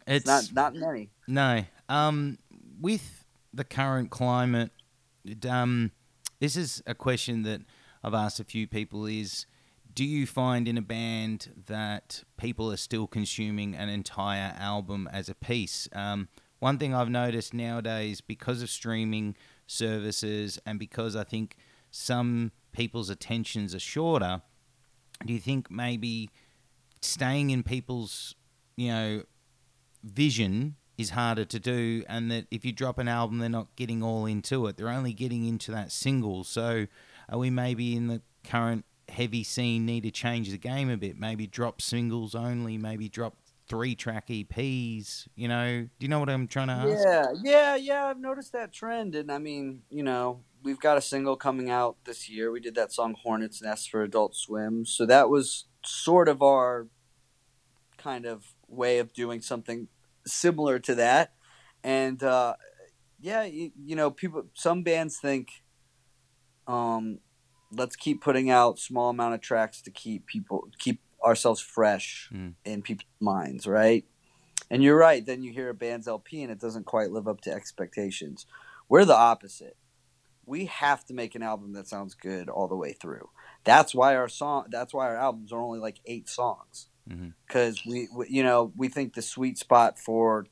it's not not many. No, um, with the current climate, um, this is a question that I've asked a few people: is do you find in a band that people are still consuming an entire album as a piece? Um, one thing I've noticed nowadays, because of streaming services and because I think some people's attentions are shorter, do you think maybe staying in people's, you know, vision is harder to do and that if you drop an album they're not getting all into it they're only getting into that single so are we maybe in the current heavy scene need to change the game a bit. Maybe drop singles only. Maybe drop three track EPs. You know, do you know what I'm trying to ask? Yeah, yeah, yeah. I've noticed that trend, and I mean, you know, we've got a single coming out this year. We did that song "Hornet's Nest" for Adult Swim, so that was sort of our kind of way of doing something similar to that. And uh, yeah, you, you know, people. Some bands think um, let's keep putting out small amount of tracks to keep people keep ourselves fresh mm. in people's minds, right? And you're right. Then you hear a band's LP and it doesn't quite live up to expectations. We're the opposite. We have to make an album that sounds good all the way through. That's why our song. That's why our albums are only like eight songs. Because mm-hmm. we, we, you know, we think the sweet spot for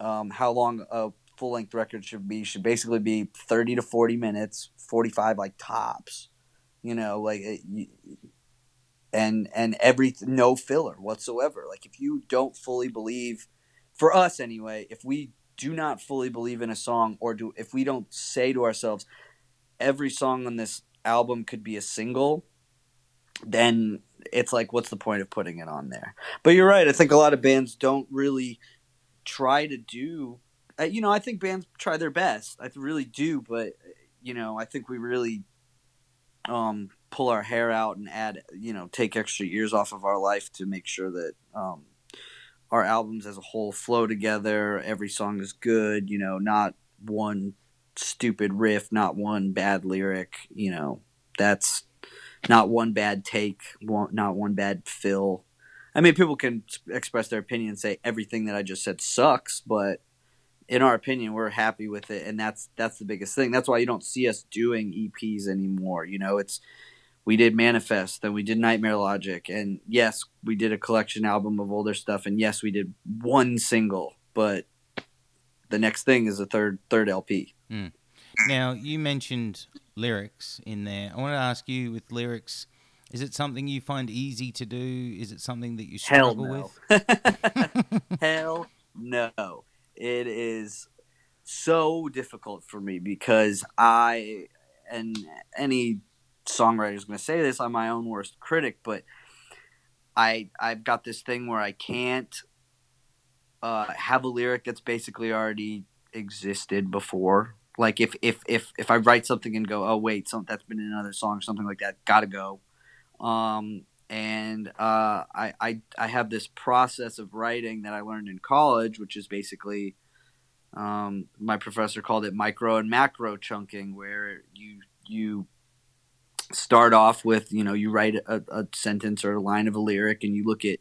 um, how long a full length record should be should basically be thirty to forty minutes, forty five like tops you know like and and every no filler whatsoever. Like if you don't fully believe for us anyway if we do not fully believe in a song or do if we don't say to ourselves every song on this album could be a single then it's like what's the point of putting it on there? But you're right i think a lot of bands don't really try to do uh, you know i think bands try their best. I really do but you know i think we really um, pull our hair out and add, you know, take extra years off of our life to make sure that um, our albums as a whole flow together. Every song is good, you know, not one stupid riff, not one bad lyric, you know, that's not one bad take, one, not one bad fill. I mean, people can express their opinion and say everything that I just said sucks, but in our opinion, we're happy with it, and that's that's the biggest thing. That's why you don't see us doing EPs anymore. You know, it's we did Manifest, then we did Nightmare Logic, and yes, we did a collection album of older stuff, and yes, we did one single, but the next thing is a third third LP. Mm. Now, you mentioned lyrics in there. I want to ask you with lyrics, is it something you find easy to do? Is it something that you struggle Hell no. with? Hell no. It is so difficult for me because I and any songwriter is going to say this. I'm my own worst critic, but I I've got this thing where I can't uh, have a lyric that's basically already existed before. Like if if if if I write something and go, oh wait, that's been in another song, or something like that, gotta go. Um, and uh, I, I I have this process of writing that I learned in college, which is basically um, my professor called it micro and macro chunking, where you you start off with you know you write a, a sentence or a line of a lyric and you look at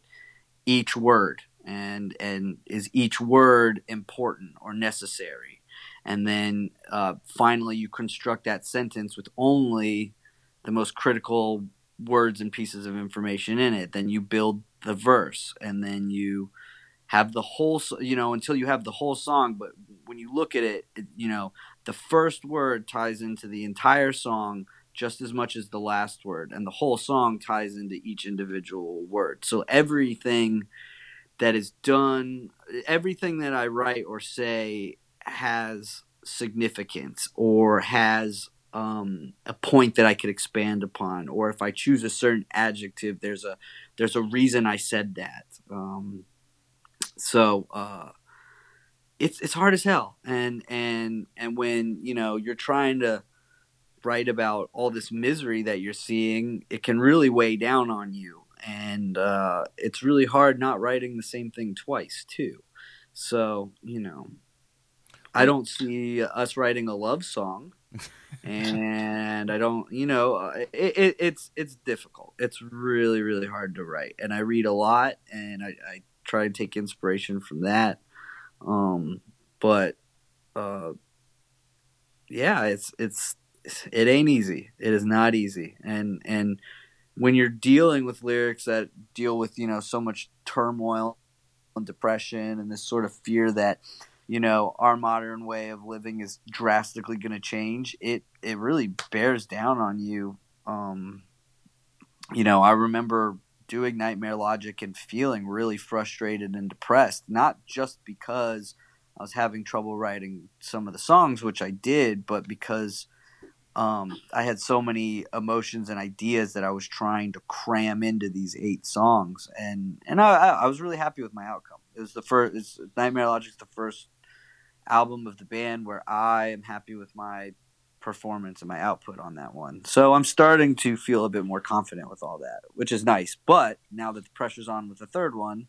each word and and is each word important or necessary? And then uh, finally you construct that sentence with only the most critical words and pieces of information in it. Then you build the verse and then you have the whole you know until you have the whole song. But when you look at it, it you know the first word ties into the entire song just as much as the last word and the whole song ties into each individual word. So everything that is done everything that i write or say has significance or has um, a point that i could expand upon or if i choose a certain adjective there's a there's a reason i said that. Um, so uh, it's it's hard as hell. And and and when you know you're trying to write about all this misery that you're seeing, it can really weigh down on you. And uh, it's really hard not writing the same thing twice, too. So, you know, I don't see us writing a love song. and I don't, you know, uh, it, it, it's it's difficult. It's really really hard to write, and I read a lot, and I, I try to take inspiration from that. Um, but uh, yeah, it's it's it ain't easy. It is not easy. And and when you're dealing with lyrics that deal with, you know, so much turmoil and depression and this sort of fear that, you know, our modern way of living is drastically going to change, it it really bears down on you. Um you know, I remember doing Nightmare Logic and feeling really frustrated and depressed, not just because I was having trouble writing some of the songs, which I did, but because um, I had so many emotions and ideas that I was trying to cram into these eight songs, and and I, I was really happy with my outcome. It was the first. It's, Nightmare Logic's the first album of the band where I am happy with my performance and my output on that one. So I'm starting to feel a bit more confident with all that, which is nice. But now that the pressure's on with the third one,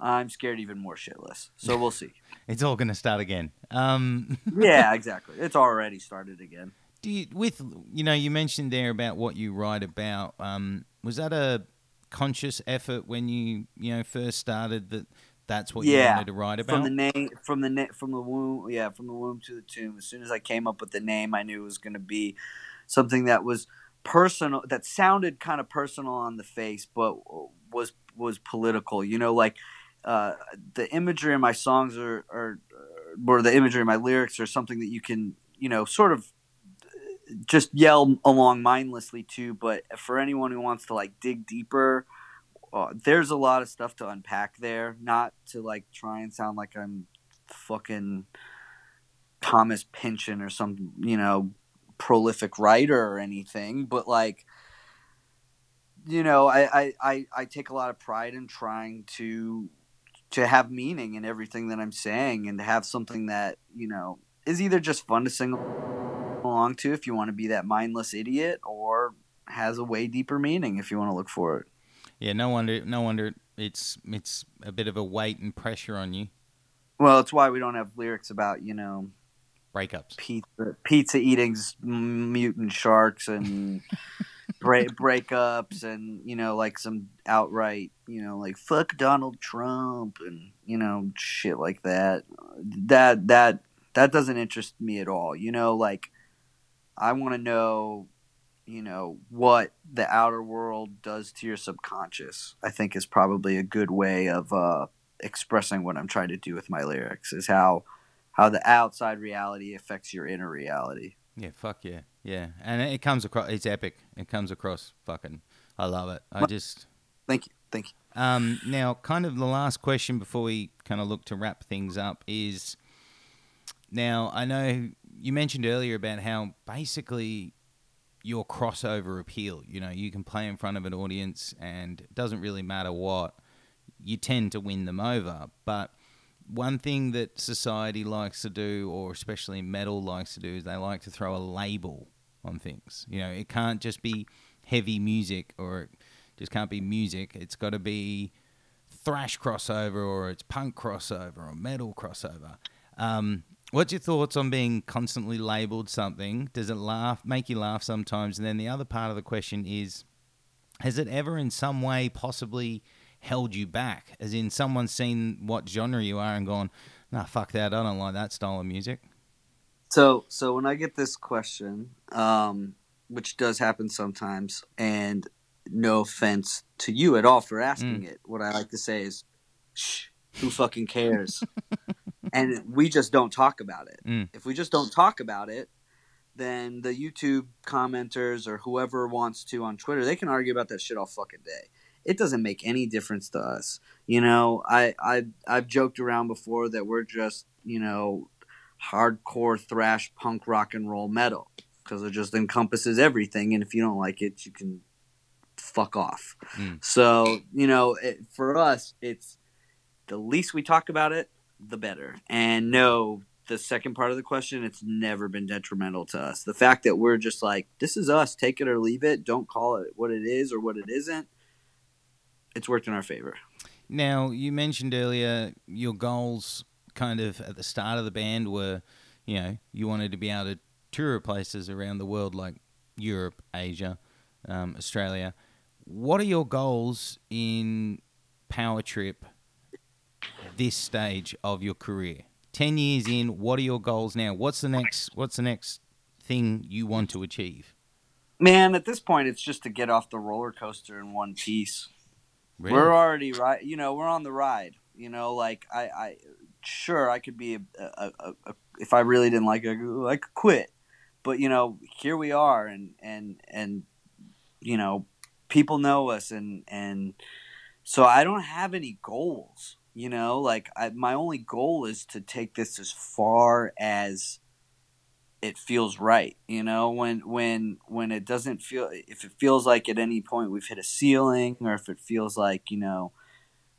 I'm scared even more shitless. So we'll see. it's all going to start again. Um... yeah, exactly. It's already started again do you with you know you mentioned there about what you write about um, was that a conscious effort when you you know first started that that's what yeah, you wanted to write about from the name from the na- from the womb yeah from the womb to the tomb. As soon as i came up with the name i knew it was going to be something that was personal that sounded kind of personal on the face but was was political. You know like uh, the imagery in my songs are, are or the imagery in my lyrics are something that you can you know sort of just yell along mindlessly too. But for anyone who wants to like dig deeper, uh, there's a lot of stuff to unpack there. Not to like try and sound like I'm fucking Thomas Pynchon or some you know prolific writer or anything, but like you know, I, I, I, I take a lot of pride in trying to to have meaning in everything that I'm saying and to have something that, you know, is either just fun to sing to if you want to be that mindless idiot or has a way deeper meaning if you want to look for it. Yeah, no wonder no wonder it's it's a bit of a weight and pressure on you. Well, it's why we don't have lyrics about, you know, breakups. Pizza pizza eating mutant sharks and break, breakups and, you know, like some outright, you know, like fuck Donald Trump and, you know, shit like that. That that that doesn't interest me at all. You know, like I want to know, you know, what the outer world does to your subconscious. I think is probably a good way of uh, expressing what I'm trying to do with my lyrics. Is how how the outside reality affects your inner reality. Yeah, fuck yeah, yeah, and it comes across. It's epic. It comes across fucking. I love it. I just. Thank you, thank you. Um, now, kind of the last question before we kind of look to wrap things up is. Now, I know you mentioned earlier about how basically your crossover appeal. You know, you can play in front of an audience, and it doesn't really matter what. You tend to win them over, but one thing that society likes to do, or especially metal likes to do, is they like to throw a label on things. You know, it can't just be heavy music or it just can't be music. It's got to be thrash crossover or it's punk crossover or metal crossover. Um, what's your thoughts on being constantly labeled something? Does it laugh, make you laugh sometimes? And then the other part of the question is, has it ever in some way possibly held you back? As in, someone's seen what genre you are and gone, "Nah, fuck that. I don't like that style of music." So, so when I get this question, um, which does happen sometimes, and no offense to you at all for asking Mm. it, what I like to say is, "Shh, who fucking cares?" and we just don't talk about it. Mm. If we just don't talk about it, then the YouTube commenters or whoever wants to on Twitter, they can argue about that shit all fucking day. It doesn't make any difference to us. You know, I I I've joked around before that we're just, you know, hardcore thrash punk rock and roll metal because it just encompasses everything and if you don't like it, you can fuck off. Mm. So, you know, it, for us, it's the least we talk about it, the better. And no, the second part of the question, it's never been detrimental to us. The fact that we're just like, this is us, take it or leave it, don't call it what it is or what it isn't, it's worked in our favor. Now, you mentioned earlier your goals kind of at the start of the band were, you know, you wanted to be able to tour places around the world like Europe, Asia, um, Australia. What are your goals in Power Trip this stage of your career? 10 years in, what are your goals now? What's the next what's the next thing you want to achieve? Man, at this point, it's just to get off the roller coaster in one piece. We're already right. You know, we're on the ride. You know, like I, I sure I could be a, a, a, a if I really didn't like it, I could quit. But you know, here we are, and and and you know, people know us, and and so I don't have any goals. You know, like I, my only goal is to take this as far as it feels right you know when when when it doesn't feel if it feels like at any point we've hit a ceiling or if it feels like you know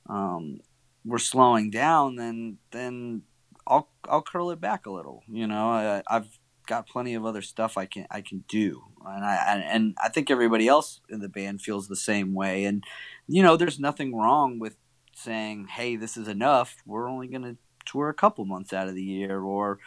um, we're slowing down then then I'll I'll curl it back a little you know I, I've got plenty of other stuff I can I can do and I and, and I think everybody else in the band feels the same way and you know there's nothing wrong with saying hey this is enough we're only going to tour a couple months out of the year or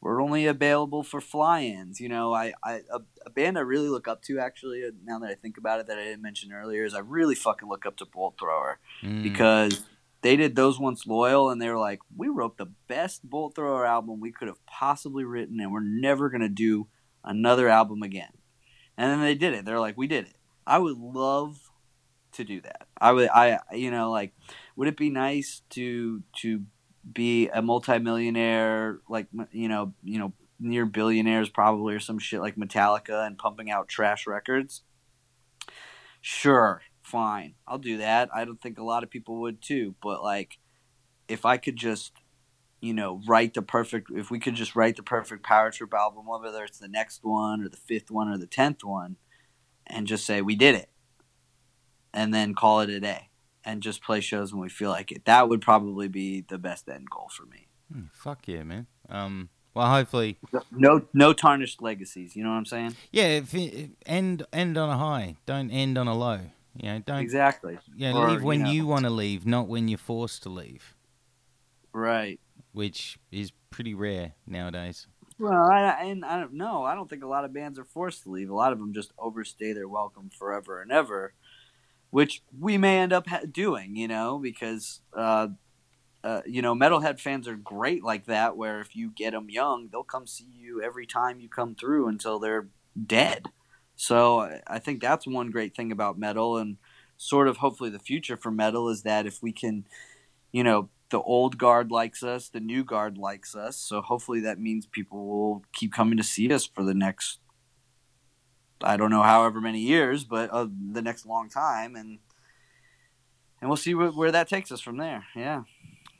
we're only available for fly-ins. You know, I, I a, a band I really look up to actually. uh, Now that I think about it, that I didn't mention earlier, is I really fucking look up to Bolt Thrower Mm. because they did those once loyal, and they were like, we wrote the best Bolt Thrower album we could have possibly written, and we're never gonna do another album again. And then they did it. They're like, we did it. I would love to do that. I would. I you know like, would it be nice to to be a multimillionaire like you know you know near billionaires probably or some shit like Metallica and pumping out trash records? Sure fine I'll do that. I don't think a lot of people would too but like if I could just you know write the perfect if we could just write the perfect power trip album whether it's the next one or the fifth one or the tenth one and just say we did it and then call it a day and just play shows when we feel like it that would probably be the best end goal for me Mm, fuck yeah, man. Um, well, hopefully, no no tarnished legacies you know what i'm saying yeah. If it, end end on a high, don't end on a low. You know, don't exactly yeah. Or, leave when you know- you want to leave, not when you're forced to leave, right which is pretty rare nowadays. well I, and i don't know i don't think a lot of bands are forced to leave a lot of them just overstay their welcome forever and ever which we may end up ha- doing you know because uh, uh, you know metalhead fans are great like that where if you get them young they'll come see you every time you come through until they're dead so I- i think that's one great thing about metal and sort of hopefully the future for metal is that if we can you know the old guard likes us, the new guard likes us. So hopefully that means people will keep coming to see us for the next I don't know however many years, but uh, the next long time and and we'll see wh- where that takes us from there. Yeah.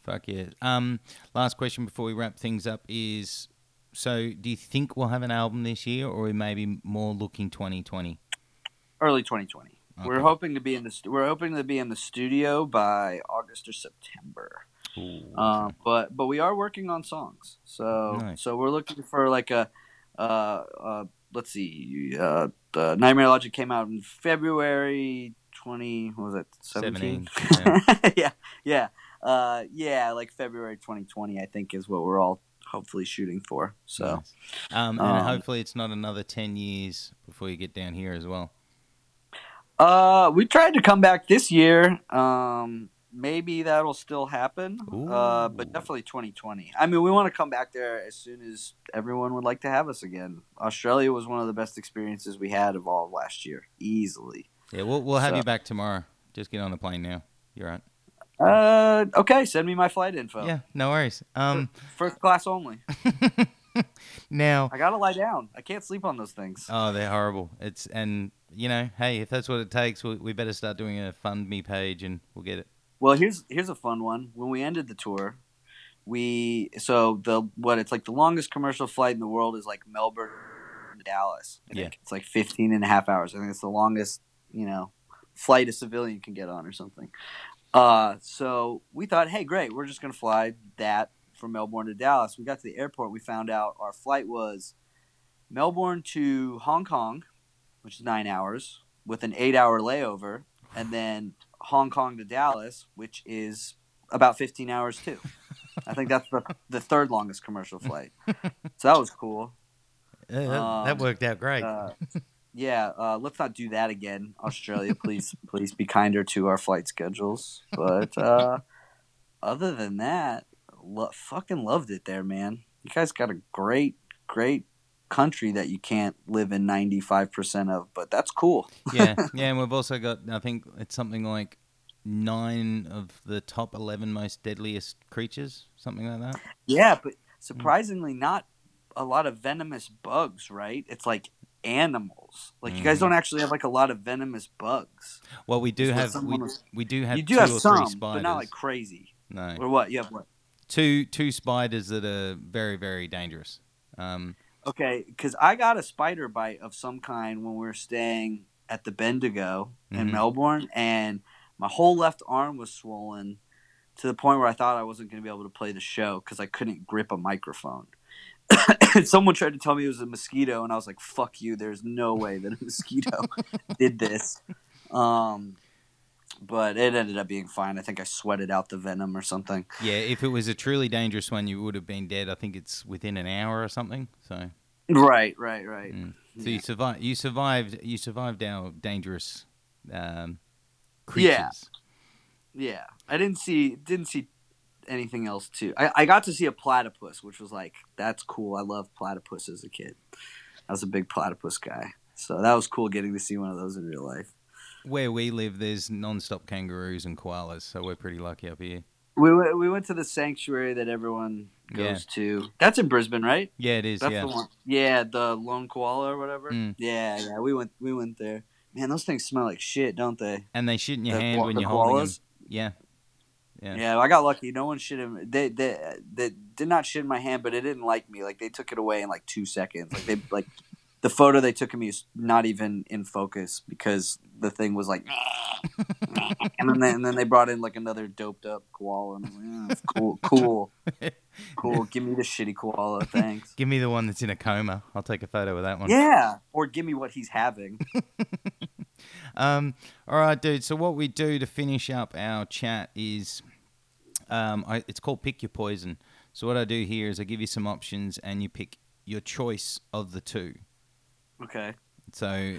Fuck yeah. Um, last question before we wrap things up is: so, do you think we'll have an album this year, or we maybe more looking 2020? Early 2020. We're hoping to be in the st- we're hoping to be in the studio by August or September. Ooh, Uh, but but we are working on songs. So Nice. so we're looking for like a uh, uh let's see uh the Nightmare Logic came out in February 20 what was it 17? 17, yeah. yeah. Uh yeah, like February 2020 I think is what we're all hopefully shooting for. So Nice. um, and um, hopefully it's not another 10 years before you get down here as well. Uh, we tried to come back this year. Um, maybe that'll still happen. Uh, but definitely 2020. I mean, we want to come back there as soon as everyone would like to have us again. Australia was one of the best experiences we had of all of last year, easily. Yeah, we'll, we'll have So- you back tomorrow. Just get on the plane now. You're right. Uh, okay, send me my flight info. Yeah, no worries. Um, First class only. now, I gotta lie down. I can't sleep on those things. oh, they're horrible. It's and you know, hey, if that's what it takes, we, we better start doing a fund me page and we'll get it. Well, here's here's a fun one. When we ended the tour, we so the what it's like the longest commercial flight in the world is like Melbourne to Dallas. I Yeah. It's like 15 and a half hours. I think it's the longest, you know, flight a civilian can get on or something. Uh, so we thought, hey, great, we're just gonna fly that from Melbourne to Dallas. We got to the airport, we found out our flight was Melbourne to Hong Kong, which is nine hours, with an eight hour layover, and then Hong Kong to Dallas, which is about 15 hours too. I think that's the, the third longest commercial flight. So that was cool. Yeah, that, that Um, worked out great. Uh, yeah, uh, let's not do that again, Australia. Please, please be kinder to our flight schedules. But uh, other than that, lo- fucking loved it there, man. You guys got a great, great country that you can't live in 95% of, but that's cool. yeah, yeah, and we've also got I think it's something like nine of the top eleven most deadliest creatures, something like that. Yeah, but surprisingly, not a lot of venomous bugs, right? It's like animals. Like you guys Mhm. don't actually have like a lot of venomous bugs. Well, we do have we, was- we do have you do two have some, but not like crazy. no, Or what? You have what? two two spiders that are very very dangerous. Um, Okay, because I got a spider bite of some kind when we were staying at the Bendigo in Mhm. Melbourne, and my whole left arm was swollen to the point where I thought I wasn't going to be able to play the show because I couldn't grip a microphone. and someone tried to tell me it was a mosquito, and I was like, "Fuck you! There's no way that a mosquito did this." Um, but it ended up being fine. I think I sweated out the venom or something. yeah, if it was a truly dangerous one, you would have been dead. I think it's within an hour or something. So, Right, right, right. mm. so Yeah. you survived. You survived. You survived our dangerous um, Yeah. creatures. Yeah, I didn't see didn't see anything else too. I, I got to see a platypus, which was like that's cool. I love platypus as a kid. I was a big platypus guy, so that was cool getting to see one of those in real life. Where we live, there's non-stop kangaroos and koalas, so we're pretty lucky up here. We went, we went to the sanctuary that everyone goes to. That's in Brisbane, right? Yeah, it is. That's yeah. the. Yeah, the lone koala or whatever. Mm. Yeah, yeah. We went we went there. Man, those things smell like shit, don't they? And they shit in your The hand when you're holding them. Yeah. Yeah. Yeah, I got lucky. No one shit in. They they they did not shit in my hand, but it didn't like me. Like they took it away in like two seconds. Like they like the photo they took of me is not even in focus because the thing was like, and then they, and then they brought in like another doped up koala, and I was like, "Yeah, that's cool, cool, cool. Give me the shitty koala, thanks. Give me the one that's in a coma. I'll take a photo of that one. Yeah, or give me what he's having. Um, all right, dude. So what we do to finish up our chat is, um, I, it's called pick your poison. So what I do here is I give you some options, and you pick your choice of the two. Okay. So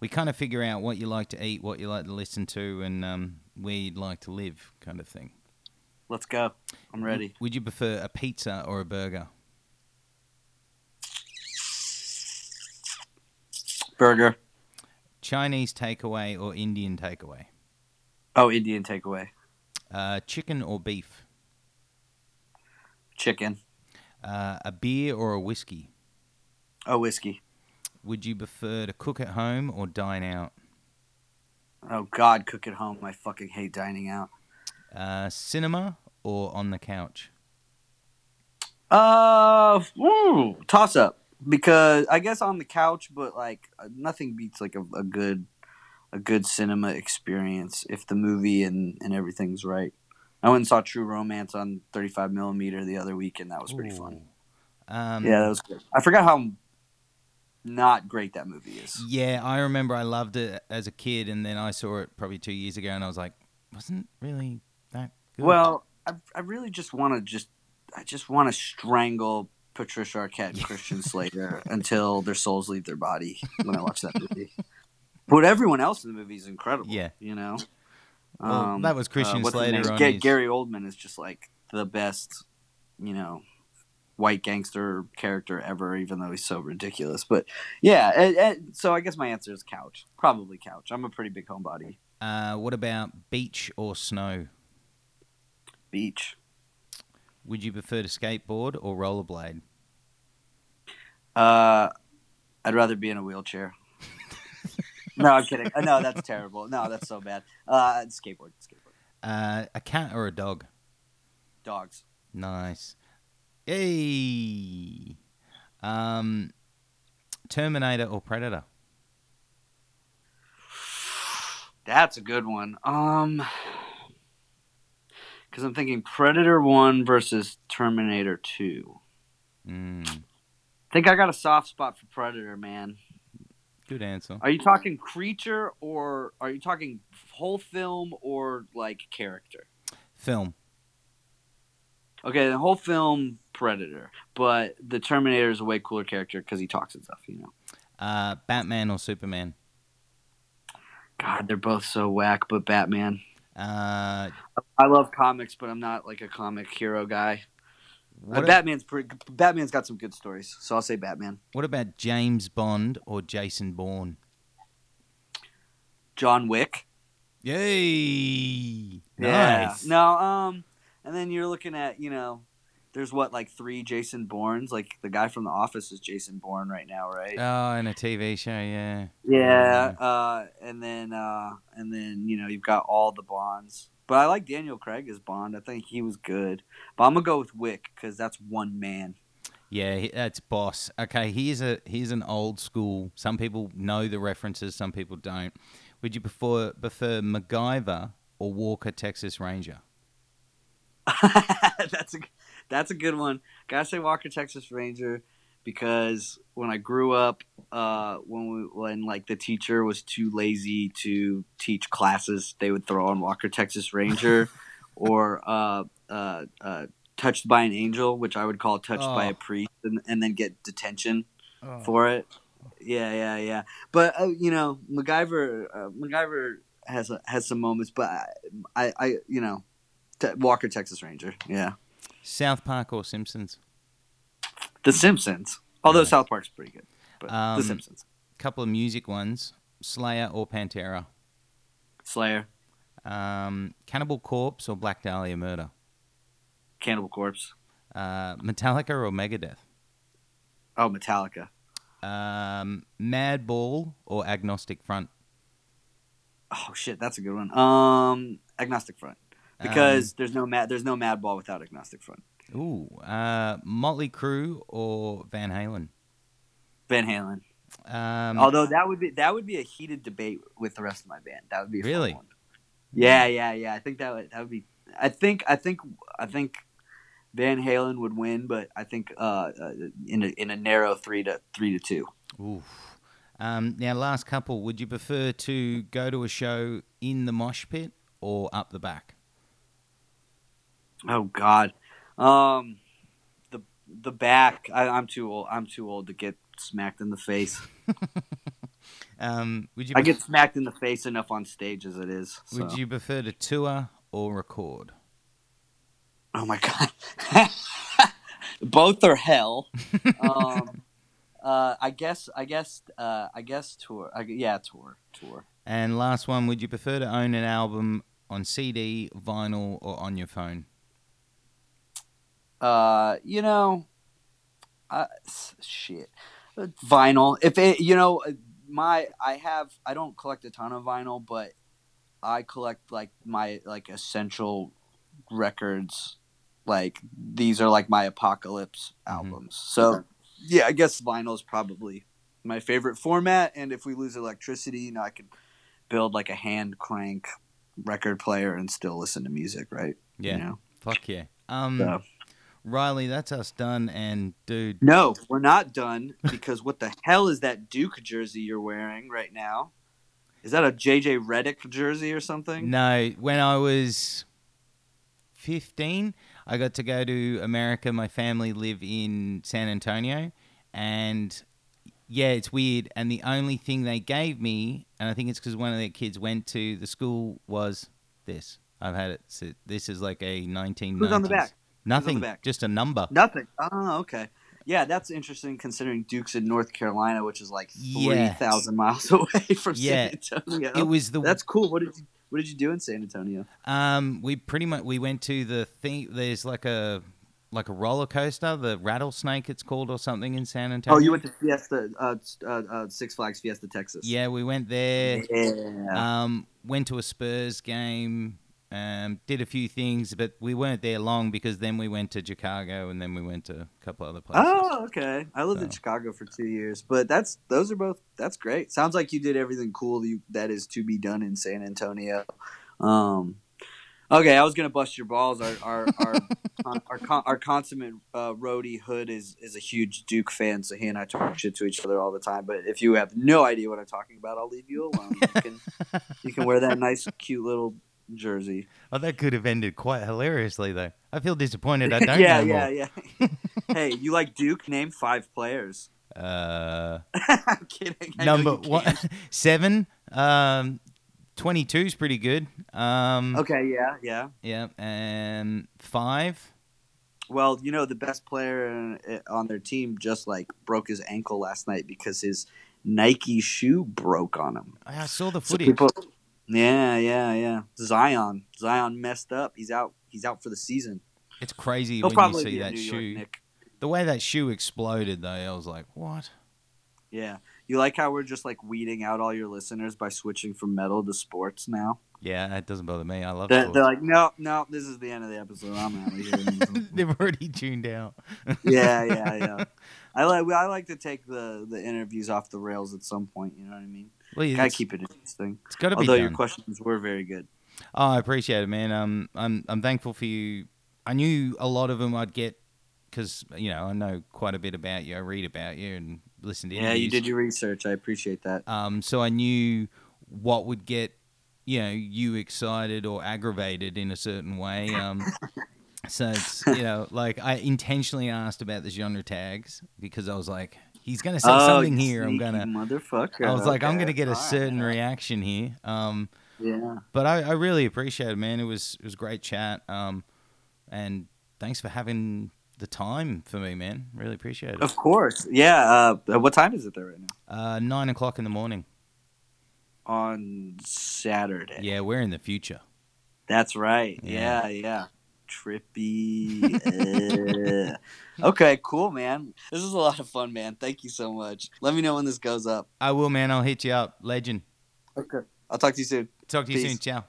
we kind of figure out what you like to eat, what you like to listen to, and um, where you'd like to live, kind of thing. Let's go. I'm ready. Would you prefer a pizza or a burger? Burger. Chinese takeaway or Indian takeaway? Oh, Indian takeaway. Uh, chicken or beef? Chicken. Uh, a beer or a whiskey? A whiskey. Would you prefer to cook at home or dine out? Oh God, cook at home. I fucking hate dining out. Uh, cinema or on the couch? Uh, ooh, toss up because I guess on the couch, but like nothing beats like a, a good a good cinema experience if the movie and and everything's right. I went and saw True Romance on 35 millimeter the other week, and that was pretty fun. Um, Yeah, that was good. I forgot how not great that movie is. Yeah, I remember I loved it as a kid, and then I saw it probably two years ago, and I was like, wasn't really that good. Well, I, I really just want to just I just want to strangle Patricia Arquette and Christian Slater until their souls leave their body when I watch that movie. But everyone else in the movie is incredible. Yeah. you know. Well, that was um, Christian uh, what's his Slater Ga- his- Gary Oldman is just like the best, you know, white gangster character ever. Even though he's so ridiculous, but yeah. And, and- so I guess my answer is couch. Probably couch. I'm a pretty big homebody. uh, what about beach or snow? Beach. Would you prefer to skateboard or rollerblade? Uh, I'd rather be in a wheelchair. no, I'm kidding. Uh, No, that's terrible. No, that's so bad. Uh, skateboard, skateboard, Uh, a cat or a dog? dogs. Nice. Hey. Um, Terminator or Predator? That's a good one. Um, because I'm thinking Predator One versus Terminator Two. Mm, I think I got a soft spot for Predator, man. good answer. Are you talking creature or are you talking whole film or like character? Film. Okay, the whole film Predator, but the Terminator is a way cooler character because he talks and stuff. You know. Uh, Batman or Superman? God, they're both so whack, but Batman. Uh, I love comics, but I'm not like a comic hero guy. Uh, Batman's pretty, Batman's got some good stories, so I'll say Batman. what about James Bond or Jason Bourne? John Wick. Yay! Yeah. Nice. No, um, and then you're looking at you know, there's what like three Jason Bournes. Like the guy from The Office is Jason Bourne right now, right? Oh, in a TV show, yeah. yeah. Uh, and then uh, and then you know you've got all the Bonds. But I like Daniel Craig as Bond. I think he was good. But I'm gonna go with Wick because that's one man. Yeah, that's boss. Okay, here's a here's an old school. Some people know the references, some people don't. Would you prefer prefer MacGyver or Walker Texas Ranger? that's a that's a good one. Gotta say Walker Texas Ranger because when I grew up, uh, when we when like the teacher was too lazy to teach classes, they would throw on Walker Texas Ranger or uh, uh, uh, Touched by an Angel, which I would call Touched by Oh. a Priest, and, and then get detention Oh. for it. Yeah, yeah, yeah. But uh, you know, MacGyver, uh, MacGyver has a, has some moments, but I, I, I you know, Te- Walker Texas Ranger. Yeah. South Park or Simpsons? The Simpsons. Although Nice. South Park's pretty good, but Um, The Simpsons. Couple of music ones: Slayer or Pantera? Slayer, Um, Cannibal Corpse or Black Dahlia Murder? Cannibal Corpse. Uh, Metallica or Megadeth? Oh, Metallica. Um, Madball or Agnostic Front? Oh shit, that's a good one. Um, Agnostic Front Um, because there's no mad there's no Madball without Agnostic Front. Ooh, uh, Motley Crue or Van Halen? Van Halen. Um, Although that would be that would be a heated debate with the rest of my band. That would be Really? Yeah, yeah, yeah. I think that would that would be. I think I think I think Van Halen would win, but I think uh, uh, in a in a narrow three to three to two. Oof. Um, now, last couple. Would you prefer to go to a show in the mosh pit or up the back? Oh God, um, the the back. I, I'm too old. I'm too old to get smacked in the face. Um, would you I get smacked in the face enough on stage as it is. so. would you prefer to tour or record? Oh my God, both are hell. um, uh, I guess. I guess. Uh, I guess tour. I, yeah, tour. Tour. And last one. Would you prefer to own an album on CD, vinyl, or on your phone? Uh, you know, uh, shit, vinyl. If it, you know, my I have I don't collect a ton of vinyl, but I collect like my like essential records. Like these are like my apocalypse Mhm. albums. So yeah, I guess vinyl is probably my favorite format. And if we lose electricity, you know, I could build like a hand crank record player and still listen to music, right? Yeah. You know? Fuck yeah. Um, So- Riley, that's us done. And dude, No, we're not done because what the hell is that Duke jersey you're wearing right now? Is that a JJ Redick jersey or something? no, when I was 15, I got to go to America. My family live in San Antonio. And yeah, it's weird. And the only thing they gave me, and I think it's because one of their kids went to the school, was this. I've had it. This is like a 1990s. Who's on the back? Nothing. back? Just a number. Nothing. Oh, okay. Yeah, that's interesting considering Duke's in North Carolina, which is like three Yeah. thousand miles away from Yeah. San Antonio. It was the that's cool. What did you What did you do in San Antonio? Um, we pretty much we went to the thing. There's like a like a roller coaster, the rattlesnake it's called or something in San Antonio. Oh, you went to Fiesta, uh, uh, uh, Six Flags Fiesta, Texas. Yeah, we went there. Yeah. Um, went to a Spurs game. Um, did a few things, but we weren't there long because then we went to Chicago and then we went to a couple other places. Oh, okay. I lived in Chicago for two years, but that's those are both that's great. Sounds like you did everything cool you, that is to be done in San Antonio. Um, okay, I was gonna bust your balls. Our our our our, our, con- our consummate uh, roadie Hood is is a huge Duke fan, so he and I talk shit to each other all the time. But if you have no idea what I'm talking about, I'll leave you alone. You can you can wear that nice, cute little jersey. Oh, that could have ended quite hilariously though. I feel disappointed. I don't yeah, know yeah, yeah. Yeah. hey, you like Duke? Name five players. Uh, I'm kidding. I number one, seven. Um, twenty-two is pretty good. Um, Okay, yeah, yeah. Yeah, and five. Well, you know, the best player uh, on their team just like broke his ankle last night because his Nike shoe broke on him. I saw the So footage. people, yeah, yeah, yeah. Zion, Zion messed up. He's out. He's out for the season. it's crazy He'll when you see that New shoe. York. The way that shoe exploded, though, I was like, "What?" Yeah, you like how we're just like weeding out all your listeners by switching from metal to sports now. Yeah, that doesn't bother me. I love They're, they're like, no, no, this is the end of the episode. I'm out of here. They've already tuned out. yeah, yeah, yeah. I like I like to take the the interviews off the rails at some point. You know what I mean? Well, yeah, Gotta keep it interesting. it's got to be Although your questions were very good. Oh, I appreciate it, man. Um, I'm I'm thankful for you. I knew a lot of them I'd get because you know I know quite a bit about you. I read about you and listen to you. Yeah, interviews. you did your research. I appreciate that. Um, so I knew what would get you know you excited or aggravated in a certain way. Um, so it's you know like I intentionally asked about the genre tags because I was like, he's gonna say something here. I'm gonna. motherfucker. I was like, I'm gonna get a all certain right. reaction here. Um, Yeah. but I, I really appreciate it, man. It was it was great chat. Um, and thanks for having the time for me, man. Really appreciate it. Of course. Yeah. Uh, what time is it there right now? Uh, nine o'clock in the morning. On Saturday. Yeah, we're in the future. That's right. Yeah. Yeah, yeah. Trippy. uh, okay, cool, man. This is a lot of fun, man. Thank you so much. Let me know when this goes up. I will, man. I'll hit you up, legend. Okay. I'll talk to you soon. Talk to you Peace. soon. Ciao.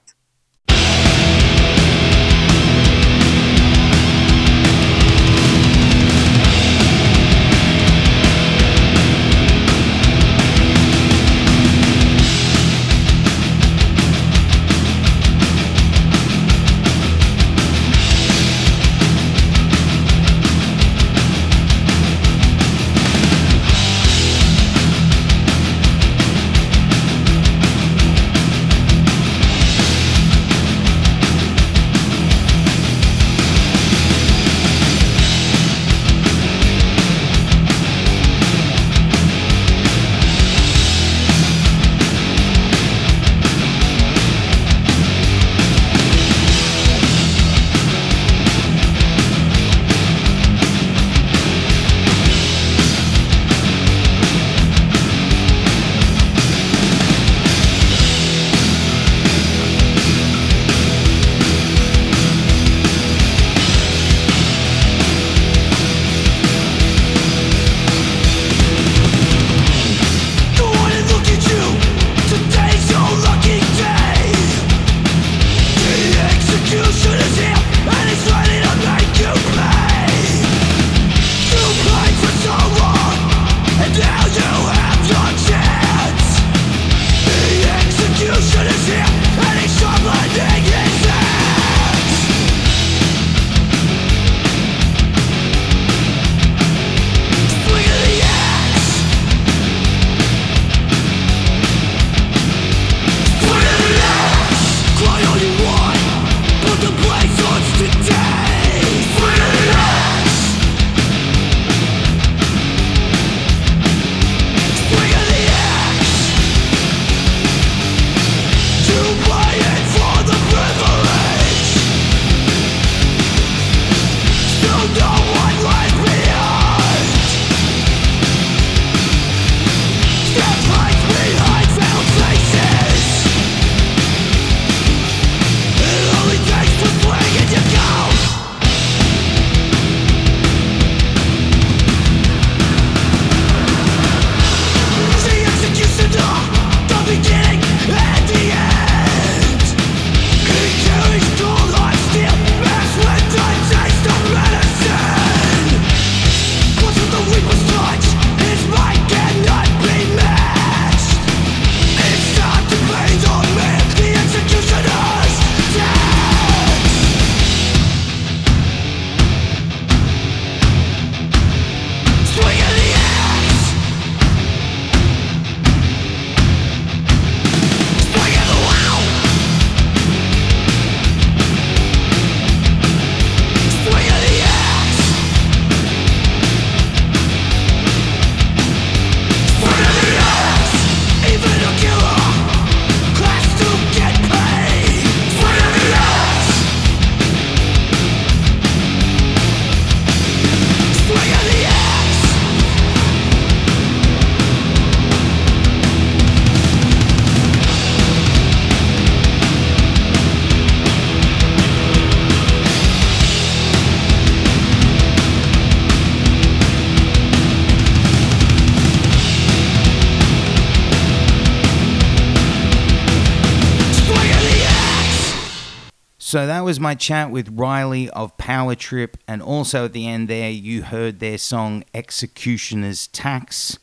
So that was my chat with Riley of Power Trip, and also at the end there, you heard their song Executioner's Tax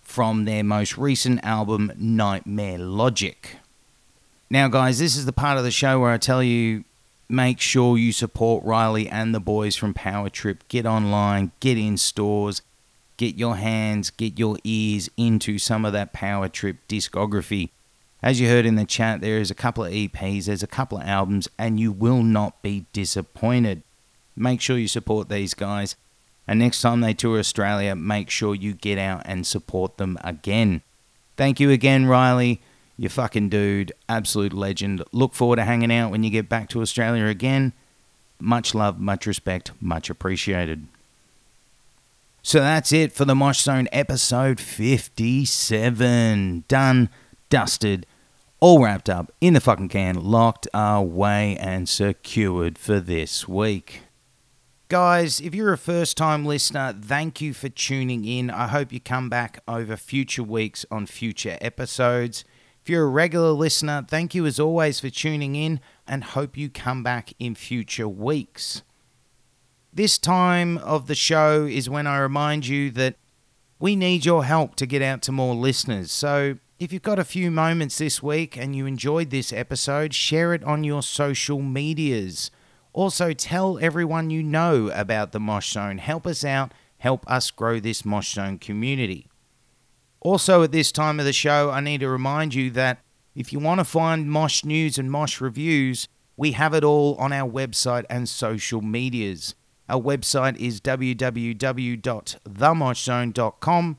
from their most recent album, Nightmare Logic. Now, guys, this is the part of the show where I tell you make sure you support Riley and the boys from Power Trip. Get online, get in stores, get your hands, get your ears into some of that Power Trip discography. As you heard in the chat, there is a couple of EPs, there's a couple of albums, and you will not be disappointed. Make sure you support these guys. And next time they tour Australia, make sure you get out and support them again. Thank you again, Riley. You fucking dude. Absolute legend. Look forward to hanging out when you get back to Australia again. Much love, much respect, much appreciated. So that's it for the Mosh Zone episode 57. Done, dusted, all wrapped up in the fucking can, locked away and secured for this week. Guys, if you're a first time listener, thank you for tuning in. I hope you come back over future weeks on future episodes. If you're a regular listener, thank you as always for tuning in and hope you come back in future weeks. This time of the show is when I remind you that we need your help to get out to more listeners. So if you've got a few moments this week and you enjoyed this episode, share it on your social medias. Also, tell everyone you know about the Mosh Zone. Help us out, help us grow this Mosh Zone community. Also, at this time of the show, I need to remind you that if you want to find Mosh news and Mosh reviews, we have it all on our website and social medias. Our website is www.themoshzone.com